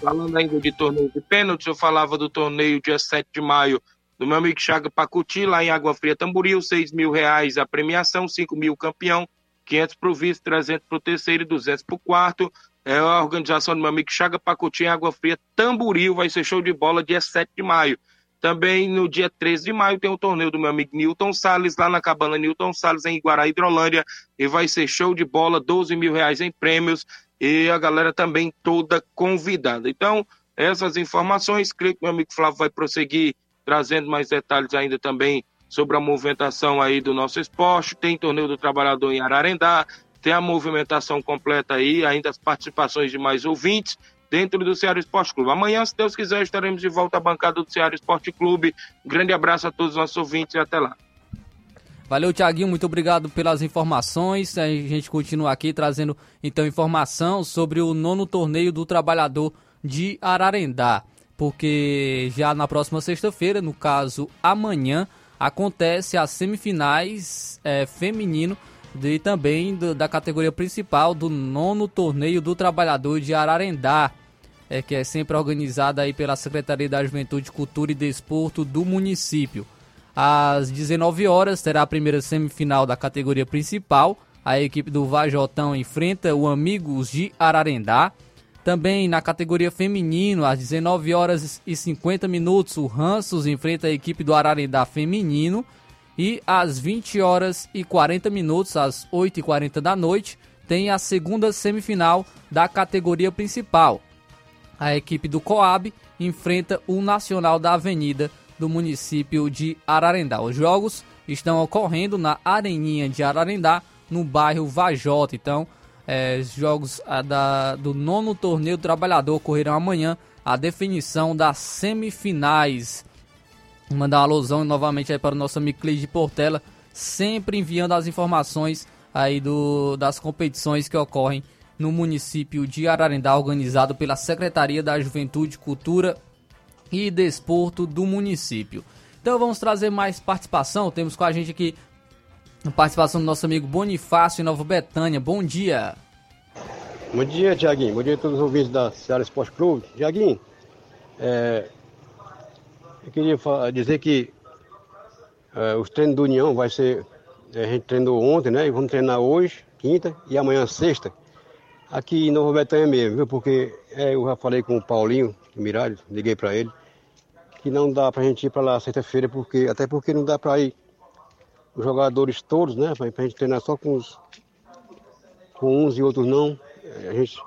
Falando ainda de torneio de pênalti, eu falava do torneio dia 7 de maio do meu amigo Chaga Pacuti, lá em Água Fria Tamboril, 6 mil reais a premiação, 5 mil campeão, 500 para o vice, 300 para o terceiro e 200 para o quarto. É a organização do meu amigo Chaga Pacuti em Água Fria Tamboril, vai ser show de bola dia 7 de maio. Também no dia 13 de maio tem o torneio do meu amigo Newton Salles, lá na cabana Newton Salles, em Iguará, Hidrolândia, e vai ser show de bola, 12 mil reais em prêmios, e a galera também toda convidada. Então, essas informações, creio que meu amigo Flávio vai prosseguir trazendo mais detalhes ainda também sobre a movimentação aí do nosso esporte. Tem torneio do trabalhador em Ararendá, tem a movimentação completa aí, ainda as participações de mais ouvintes dentro do Ceará Esporte Clube. Amanhã, se Deus quiser, estaremos de volta à bancada do Ceará Esporte Clube. Grande abraço a todos os nossos ouvintes e até lá. Valeu, Tiaguinho, muito obrigado pelas informações. A gente continua aqui trazendo então informação sobre o nono torneio do trabalhador de Ararendá porque já na próxima sexta-feira, no caso amanhã, acontece as semifinais é, feminino e também do, da categoria principal do nono torneio do trabalhador de Ararendá, é, que é sempre organizada aí pela Secretaria da Juventude, Cultura e Desporto do município. Às 19 horas terá a primeira semifinal da categoria principal. A equipe do Vajotão enfrenta o Amigos de Ararendá. Também na categoria feminino, às 19 horas e 50 minutos, o Ranços enfrenta a equipe do Ararendá feminino. E às 20 horas e 40 minutos, às 8 e 40 da noite, tem a segunda semifinal da categoria principal. A equipe do Coab enfrenta o Nacional da Avenida do município de Ararendá. Os jogos estão ocorrendo na Areninha de Ararendá, no bairro Vajota. Então, é, jogos da, do nono torneio do trabalhador ocorrerão amanhã. A definição das semifinais. Mandar uma alusão novamente aí para o nosso amigo Cleide Portela, sempre enviando as informações aí do, das competições que ocorrem no município de Ararendá, organizado pela Secretaria da Juventude, Cultura e Desporto do município. Então vamos trazer mais participação. Temos com a gente aqui a participação do nosso amigo Bonifácio em Nova Betânia. Bom dia. Bom dia, Tiaguinho. Bom dia a todos os ouvintes da Ceará Esporte Clube. Tiaguinho, é, eu queria dizer que é, os treinos do União vai ser. A gente treinou ontem, né? E vamos treinar hoje, quinta, e amanhã, sexta, aqui em Nova Betânia mesmo, viu? Porque é, eu já falei com o Paulinho Miralles, liguei para ele, que não dá pra gente ir para lá sexta-feira, porque, até porque não dá para ir os jogadores todos, né? Para a gente treinar só com, os, com uns e outros não. A gente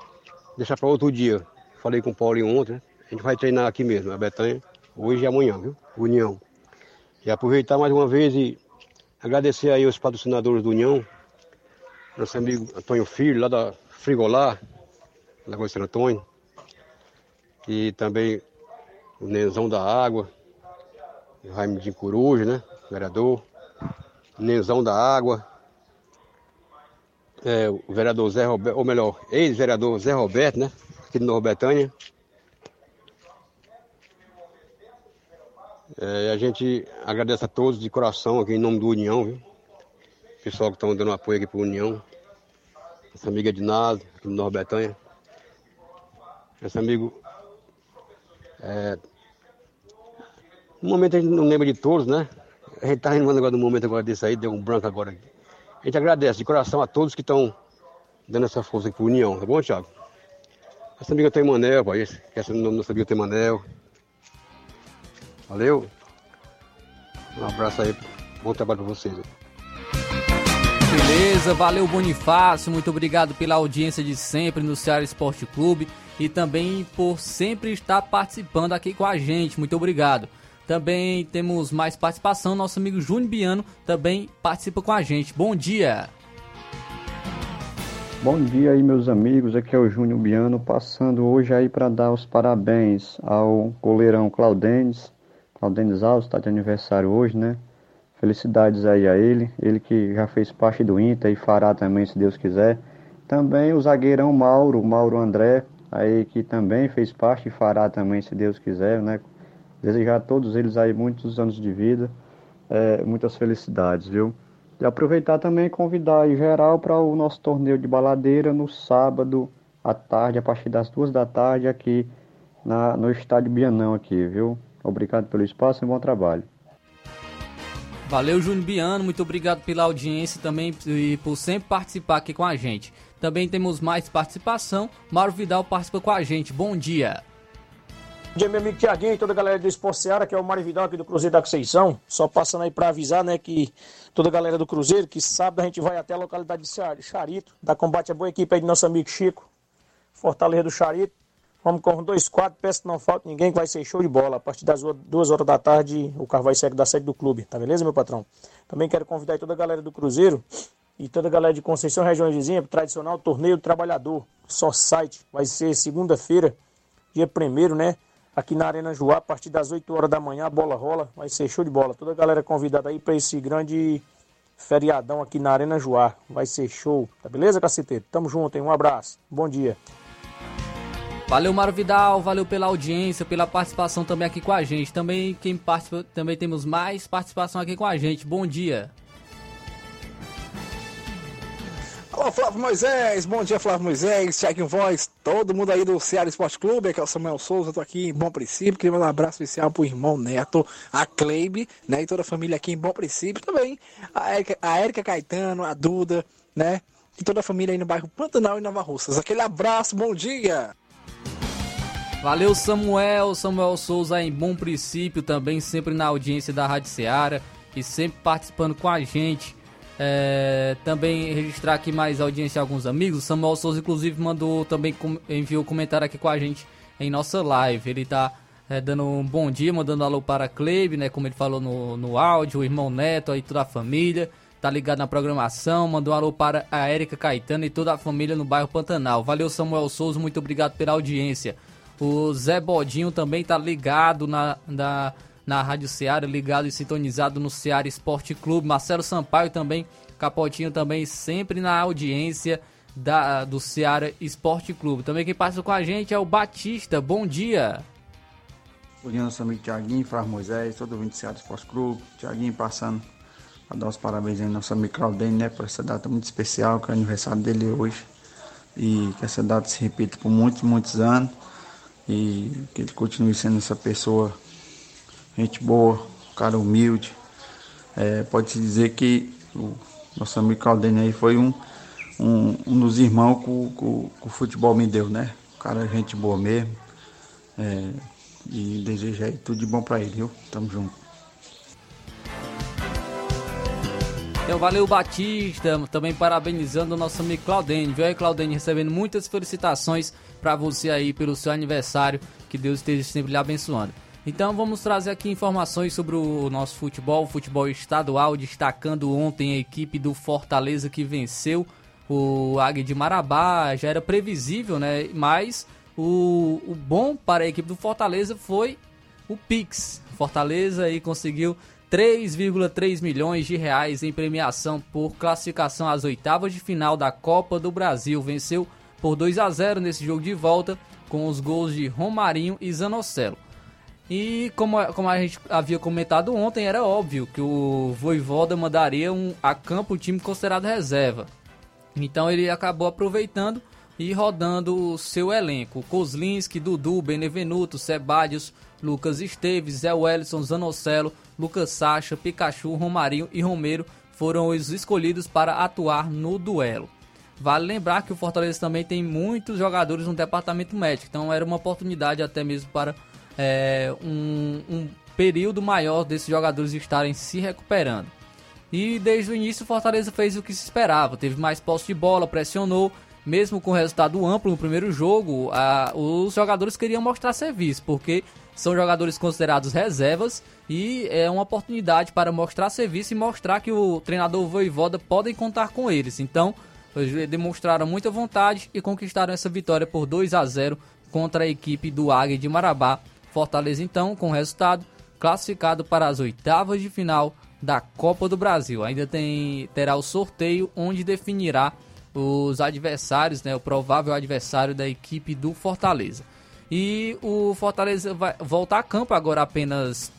deixar para outro dia. Falei com o Paulinho ontem, né? A gente vai treinar aqui mesmo, na Betanha, hoje e amanhã, viu? União. E aproveitar mais uma vez e agradecer aí os patrocinadores do União, nosso amigo Antônio Filho, lá da Frigolar, Lagoa San Antônio, e também o Nenzão da Água, o de Coruja, né? Vereador. Nenzão da Água, é, o vereador Zé Roberto, ou melhor, ex-vereador Zé Roberto, né? Aqui de Nova Betânia. É, a gente agradece a todos de coração aqui em nome do União, viu? Pessoal que estão dando apoio aqui para União. Essa amiga Ednado, aqui de Nova Betânia. Esse amigo. É, no momento a gente não lembra de todos, né? A gente tá renovando agora no momento agora desse aí, deu um branco agora. A gente agradece de coração a todos que estão dando essa força aqui pro União, tá bom, Thiago? Essa amiga tem Manel, pai. Essa nossa amiga tem Manel. Valeu. Um abraço aí. Bom trabalho pra vocês. Beleza, valeu Bonifácio, muito obrigado pela audiência de sempre no Ceará Esporte Clube e também por sempre estar participando aqui com a gente. Muito obrigado. Também temos mais participação, nosso amigo Júnior Biano também participa com a gente. Bom dia! Bom dia aí, meus amigos. Aqui é o Júnior Biano, passando hoje aí para dar os parabéns ao goleirão Claudenes. Claudenes Alves está de aniversário hoje, né? Felicidades aí a ele, ele que já fez parte do Inter e fará também, se Deus quiser. Também o zagueirão Mauro, Mauro André, aí que também fez parte e fará também, se Deus quiser, né? Desejar a todos eles aí muitos anos de vida, é, muitas felicidades, viu? E aproveitar também e convidar em geral para o nosso torneio de baladeira no sábado, à tarde, a partir das duas da tarde, aqui na, no estádio Bianão aqui, viu? Obrigado pelo espaço e bom trabalho. Valeu, Júnior Biano, muito obrigado pela audiência também e por sempre participar aqui com a gente. Também temos mais participação. Mauro Vidal participa com a gente. Bom dia. Bom dia, meu amigo Tiaguinho e toda a galera do Esporte Seara, que é o Mário Vidal aqui do Cruzeiro da Conceição. Só passando aí para avisar, né, que toda a galera do Cruzeiro, que sábado a gente vai até a localidade de Charito, da combate a boa equipe aí do nosso amigo Chico, Fortaleza do Charito. Vamos com dois quadros, peço que não falta ninguém, que vai ser show de bola. A partir das duas horas da tarde, o vai sair da sede do clube, tá beleza, meu patrão? Também quero convidar toda a galera do Cruzeiro e toda a galera de Conceição, região vizinha, para o tradicional Torneio do Trabalhador, só site. Vai ser segunda-feira, dia 1 né? Aqui na Arena Joá, a partir das 8 horas da manhã, a bola rola, vai ser show de bola. Toda a galera convidada aí para esse grande feriadão aqui na Arena Joá. Vai ser show, tá beleza, caceteiro? Tamo junto, hein? Um abraço, bom dia. Valeu, Mário Vidal, valeu pela audiência, pela participação também aqui com a gente. Também quem participa, também temos mais participação aqui com a gente. Bom dia. Alô, Flávio Moisés, bom dia, Flávio Moisés, Thiago Voz, todo mundo aí do Ceará Esporte Clube, aqui é o Samuel Souza, eu tô aqui em Bom Princípio, queria mandar um abraço especial pro irmão Neto, a Cleibe, né, e toda a família aqui em Bom Princípio, também a Érica, a Érica Caetano, a Duda, né, e toda a família aí no bairro Pantanal e Nova Russas. Aquele abraço, bom dia! Valeu, Samuel. Samuel Souza em Bom Princípio, também sempre na audiência da Rádio Ceará e sempre participando com a gente. É, também registrar aqui mais audiência alguns amigos. Samuel Souza, inclusive, mandou também enviou comentário aqui com a gente em nossa live. Ele tá é, dando um bom dia, mandando alô para Cleve, né? Como ele falou no, no áudio, o irmão Neto aí, toda a família. Tá ligado na programação, mandou um alô para a Érica Caetano e toda a família no bairro Pantanal. Valeu, Samuel Souza, muito obrigado pela audiência. O Zé Bodinho também tá ligado na, na, na Rádio Ceará, ligado e sintonizado no Ceará Esporte Clube. Marcelo Sampaio também, Capotinho também, sempre na audiência da, do Ceará Esporte Clube. Também quem passa com a gente é o Batista. Bom dia. Bom dia, nosso amigo Tiaguinho, Flávio Moisés, todo mundo do Ceará Esporte Clube. Tiaguinho passando para dar os parabéns aí ao nosso amigo Claudene, né, por essa data muito especial, que é o aniversário dele hoje. E que essa data se repita por muitos, muitos anos e que ele continue sendo essa pessoa, gente boa, cara humilde. É, Pode-se dizer que o nosso amigo Caldene aí foi um, um, um dos irmãos que, que, que, o futebol me deu, né? O cara é gente boa mesmo. É, e desejo aí tudo de bom para ele, viu? Tamo junto. Então, valeu Batista, também parabenizando o nosso amigo Claudene, viu aí Claudene recebendo muitas felicitações para você aí pelo seu aniversário, que Deus esteja sempre lhe abençoando. Então vamos trazer aqui informações sobre o nosso futebol, o futebol estadual, destacando ontem a equipe do Fortaleza que venceu o Águia de Marabá, já era previsível, né? Mas o, o bom para a equipe do Fortaleza foi o Pix. Fortaleza aí conseguiu 3,3 milhões de reais em premiação por classificação às oitavas de final da Copa do Brasil. Venceu por 2 a 0 nesse jogo de volta com os gols de Romarinho e Zanocelo. E como, como a gente havia comentado ontem, era óbvio que o Voivoda mandaria um, a campo o time considerado reserva. Então ele acabou aproveitando e rodando o seu elenco. Kozlinski, Dudu, Benevenuto, Sebadios, Lucas Esteves, Zé Wellison, Zanocelo, Lucas Sacha, Pikachu, Romarinho e Romero foram os escolhidos para atuar no duelo. Vale lembrar que o Fortaleza também tem muitos jogadores no departamento médico, então era uma oportunidade até mesmo para é, um, um período maior desses jogadores estarem se recuperando. E desde o início o Fortaleza fez o que se esperava, teve mais posse de bola, pressionou, mesmo com resultado amplo no primeiro jogo, a, os jogadores queriam mostrar serviço, porque são jogadores considerados reservas e é uma oportunidade para mostrar serviço e mostrar que o treinador Voivoda podem contar com eles. Então, eles demonstraram muita vontade e conquistaram essa vitória por 2 a 0 contra a equipe do Águia de Marabá. Fortaleza, então, com resultado, classificado para as oitavas de final da Copa do Brasil. Ainda tem, terá o sorteio onde definirá os adversários, né, o provável adversário da equipe do Fortaleza. E o Fortaleza vai voltar a campo agora apenas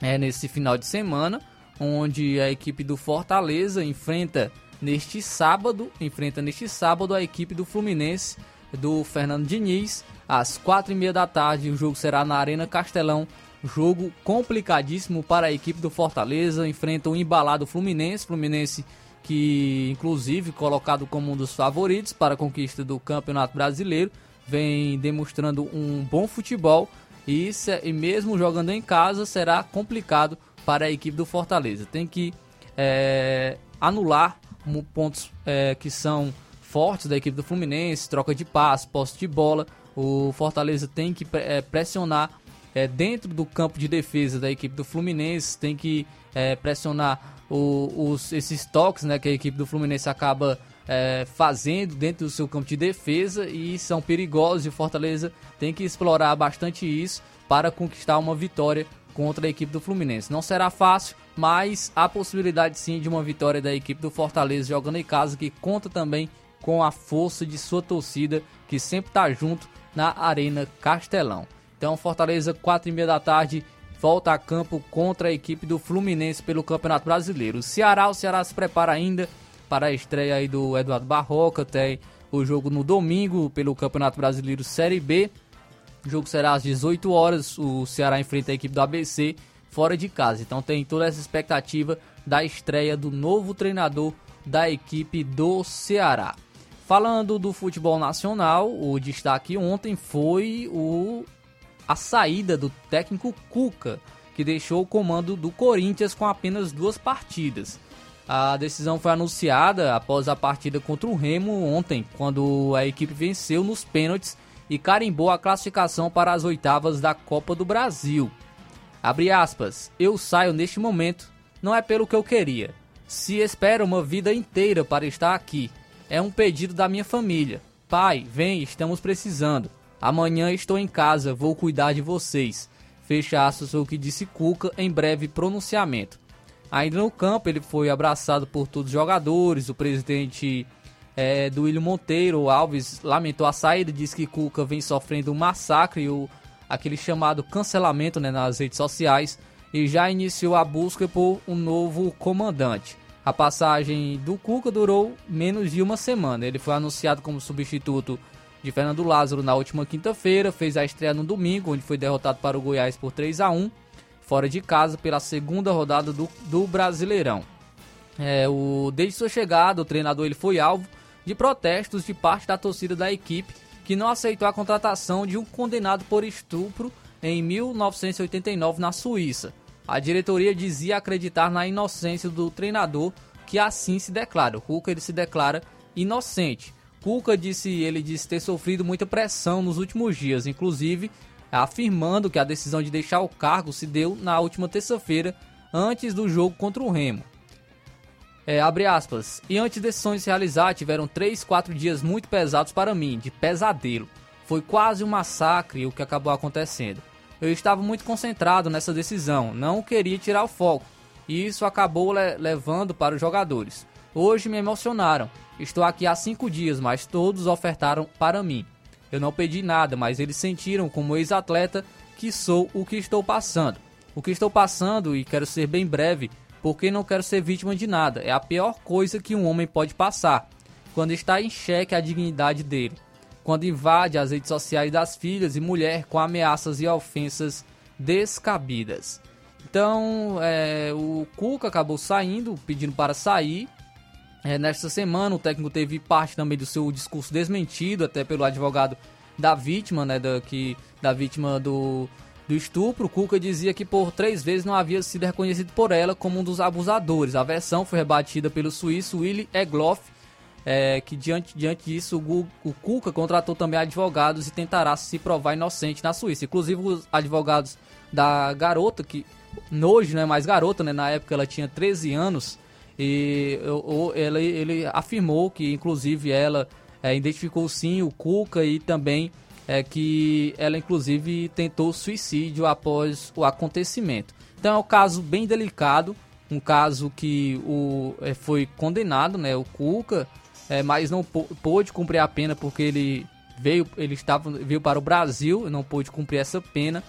é, nesse final de semana, onde a equipe do Fortaleza enfrenta neste sábado, enfrenta neste sábado a equipe do Fluminense do Fernando Diniz. Às quatro e meia da tarde, o jogo será na Arena Castelão. Jogo complicadíssimo para a equipe do Fortaleza. Enfrenta o embalado Fluminense. Fluminense que, inclusive, colocado como um dos favoritos para a conquista do Campeonato Brasileiro, vem demonstrando um bom futebol. E, e mesmo jogando em casa, será complicado para a equipe do Fortaleza. Tem que é, anular pontos é, que são fortes da equipe do Fluminense, troca de passe, posse de bola. O Fortaleza tem que é, pressionar é, dentro do campo de defesa da equipe do Fluminense, tem que é, pressionar o, os, esses toques né, que a equipe do Fluminense acaba é, fazendo dentro do seu campo de defesa e são perigosos e o Fortaleza tem que explorar bastante isso para conquistar uma vitória contra a equipe do Fluminense. Não será fácil, mas há possibilidade sim de uma vitória da equipe do Fortaleza jogando em casa, que conta também com a força de sua torcida, que sempre está junto na Arena Castelão. Então, Fortaleza, 4 e meia da tarde, volta a campo contra a equipe do Fluminense pelo Campeonato Brasileiro. O Ceará, o Ceará se prepara ainda para a estreia aí do Eduardo Barroca, tem o jogo no domingo pelo Campeonato Brasileiro Série B. O jogo será às 18 horas. O Ceará enfrenta a equipe do ABC fora de casa. Então tem toda essa expectativa da estreia do novo treinador da equipe do Ceará. Falando do futebol nacional, o destaque ontem foi o a saída do técnico Cuca, que deixou o comando do Corinthians com apenas duas partidas. A decisão foi anunciada após a partida contra o Remo ontem, quando a equipe venceu nos pênaltis e carimbou a classificação para as oitavas da Copa do Brasil. Abre aspas, eu saio neste momento, não é pelo que eu queria. Se espera uma vida inteira para estar aqui. É um pedido da minha família. Pai, vem, estamos precisando. Amanhã estou em casa, vou cuidar de vocês. Fecha aspas o que disse Cuca em breve pronunciamento. Ainda no campo, ele foi abraçado por todos os jogadores. O presidente é, do William Monteiro Alves lamentou a saída, disse que Cuca vem sofrendo um massacre, o, aquele chamado cancelamento né, nas redes sociais, e já iniciou a busca por um novo comandante. A passagem do Cuca durou menos de uma semana. Ele foi anunciado como substituto de Fernando Lázaro na última quinta-feira, fez a estreia no domingo, onde foi derrotado para o Goiás por 3 a 1 fora de casa pela segunda rodada do, do Brasileirão. É, o, desde sua chegada, o treinador ele foi alvo de protestos de parte da torcida da equipe que não aceitou a contratação de um condenado por estupro em 1989 na Suíça. A diretoria dizia acreditar na inocência do treinador, que assim se declara. O Cuca ele se declara inocente. Cuca disse, ele disse ter sofrido muita pressão nos últimos dias, inclusive afirmando que a decisão de deixar o cargo se deu na última terça-feira, antes do jogo contra o Remo. É, abre aspas. E antes desse sonho se realizar, tiveram 3, 4 dias muito pesados para mim, de pesadelo. Foi quase um massacre o que acabou acontecendo. Eu estava muito concentrado nessa decisão, não queria tirar o foco. E isso acabou le levando para os jogadores. Hoje me emocionaram. Estou aqui há cinco dias, mas todos ofertaram para mim. Eu não pedi nada, mas eles sentiram como ex-atleta que sou o que estou passando. O que estou passando, e quero ser bem breve, porque não quero ser vítima de nada. É a pior coisa que um homem pode passar. Quando está em xeque a dignidade dele. Quando invade as redes sociais das filhas e mulher com ameaças e ofensas descabidas. Então, é, o Cuca acabou saindo, pedindo para sair. É, nesta semana, o técnico teve parte também do seu discurso desmentido, até pelo advogado da vítima, né, da, que, da vítima do, do estupro. Cuca dizia que por três vezes não havia sido reconhecido por ela como um dos abusadores. A versão foi rebatida pelo suíço Willy Egloff, é, que diante, diante disso o, o Cuca contratou também advogados e tentará se provar inocente na Suíça. Inclusive os advogados da garota, que hoje não é mais garota, né, na época ela tinha 13 anos, e ele, ele afirmou que, inclusive, ela é, identificou sim o Cuca e também é, que ela, inclusive, tentou suicídio após o acontecimento. Então é um caso bem delicado, um caso que o, é, foi condenado, né, o Cuca, é, mas não pôde cumprir a pena porque ele veio, ele estava, veio para o Brasil, não pôde cumprir essa pena.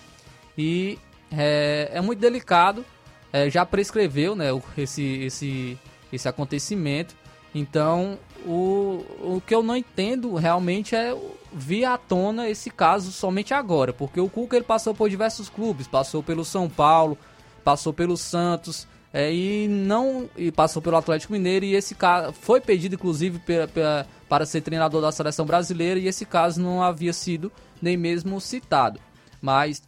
E é, é muito delicado, é, já prescreveu né, esse, esse, esse acontecimento. Então, o, o que eu não entendo realmente é vir à tona esse caso somente agora, porque o Cuca ele passou por diversos clubes, passou pelo São Paulo, passou pelo Santos, é, e não e passou pelo Atlético Mineiro e esse caso foi pedido inclusive pra, para ser treinador da seleção brasileira e esse caso não havia sido nem mesmo citado. Mas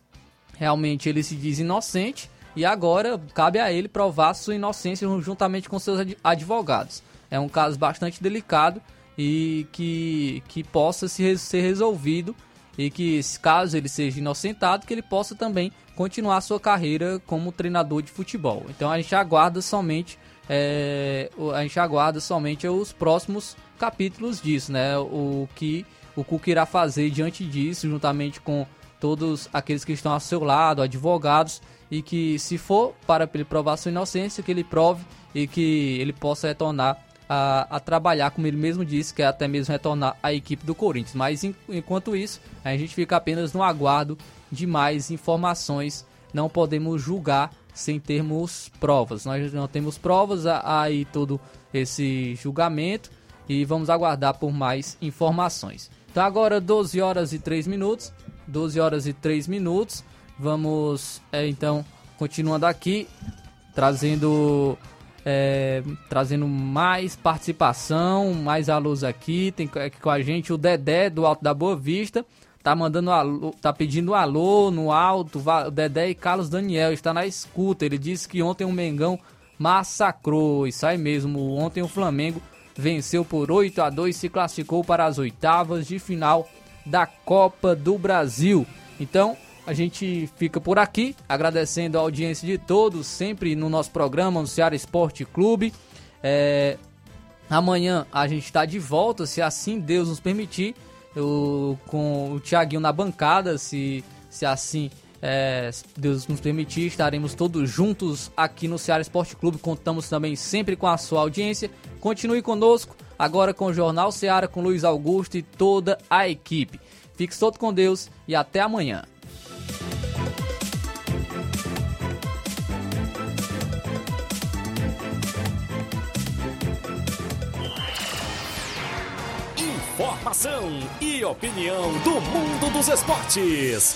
realmente ele se diz inocente e agora cabe a ele provar sua inocência juntamente com seus advogados. É um caso bastante delicado e que, que possa se, ser resolvido e que caso ele seja inocentado que ele possa também continuar sua carreira como treinador de futebol. Então a gente aguarda somente é, a gente aguarda somente os próximos capítulos disso, né? O que o Cuca irá fazer diante disso, juntamente com todos aqueles que estão ao seu lado, advogados, e que se for para ele provar sua inocência, que ele prove e que ele possa retornar a, a, trabalhar, como ele mesmo disse, que é até mesmo retornar à equipe do Corinthians. Mas enquanto isso, a gente fica apenas no aguardo de mais informações. Não podemos julgar sem termos provas. Nós não temos provas aí todo esse julgamento e vamos aguardar por mais informações. Então agora 12 horas e 3 minutos. 12 horas e 3 minutos. Vamos é, então continuando aqui trazendo é, trazendo mais participação, mais a luz aqui. Tem aqui com a gente o Dedé do Alto da Boa Vista tá mandando alô, tá pedindo alô no alto, o Dedé e Carlos Daniel está na escuta. Ele disse que ontem o Mengão massacrou, isso aí mesmo. Ontem o Flamengo venceu por 8 a 2, se classificou para as oitavas de final da Copa do Brasil. Então, a gente fica por aqui, agradecendo a audiência de todos, sempre no nosso programa, no Ceará Esporte Clube. É, amanhã a gente está de volta, se assim Deus nos permitir eu, com o Thiaguinho na bancada, se, se assim é, Deus nos permitir, estaremos todos juntos aqui no Ceará Esporte Clube. Contamos também sempre com a sua audiência. Continue conosco, agora com o Jornal Ceará, com Luiz Augusto e toda a equipe. Fique todo com Deus e até amanhã. Informação e opinião do mundo dos esportes.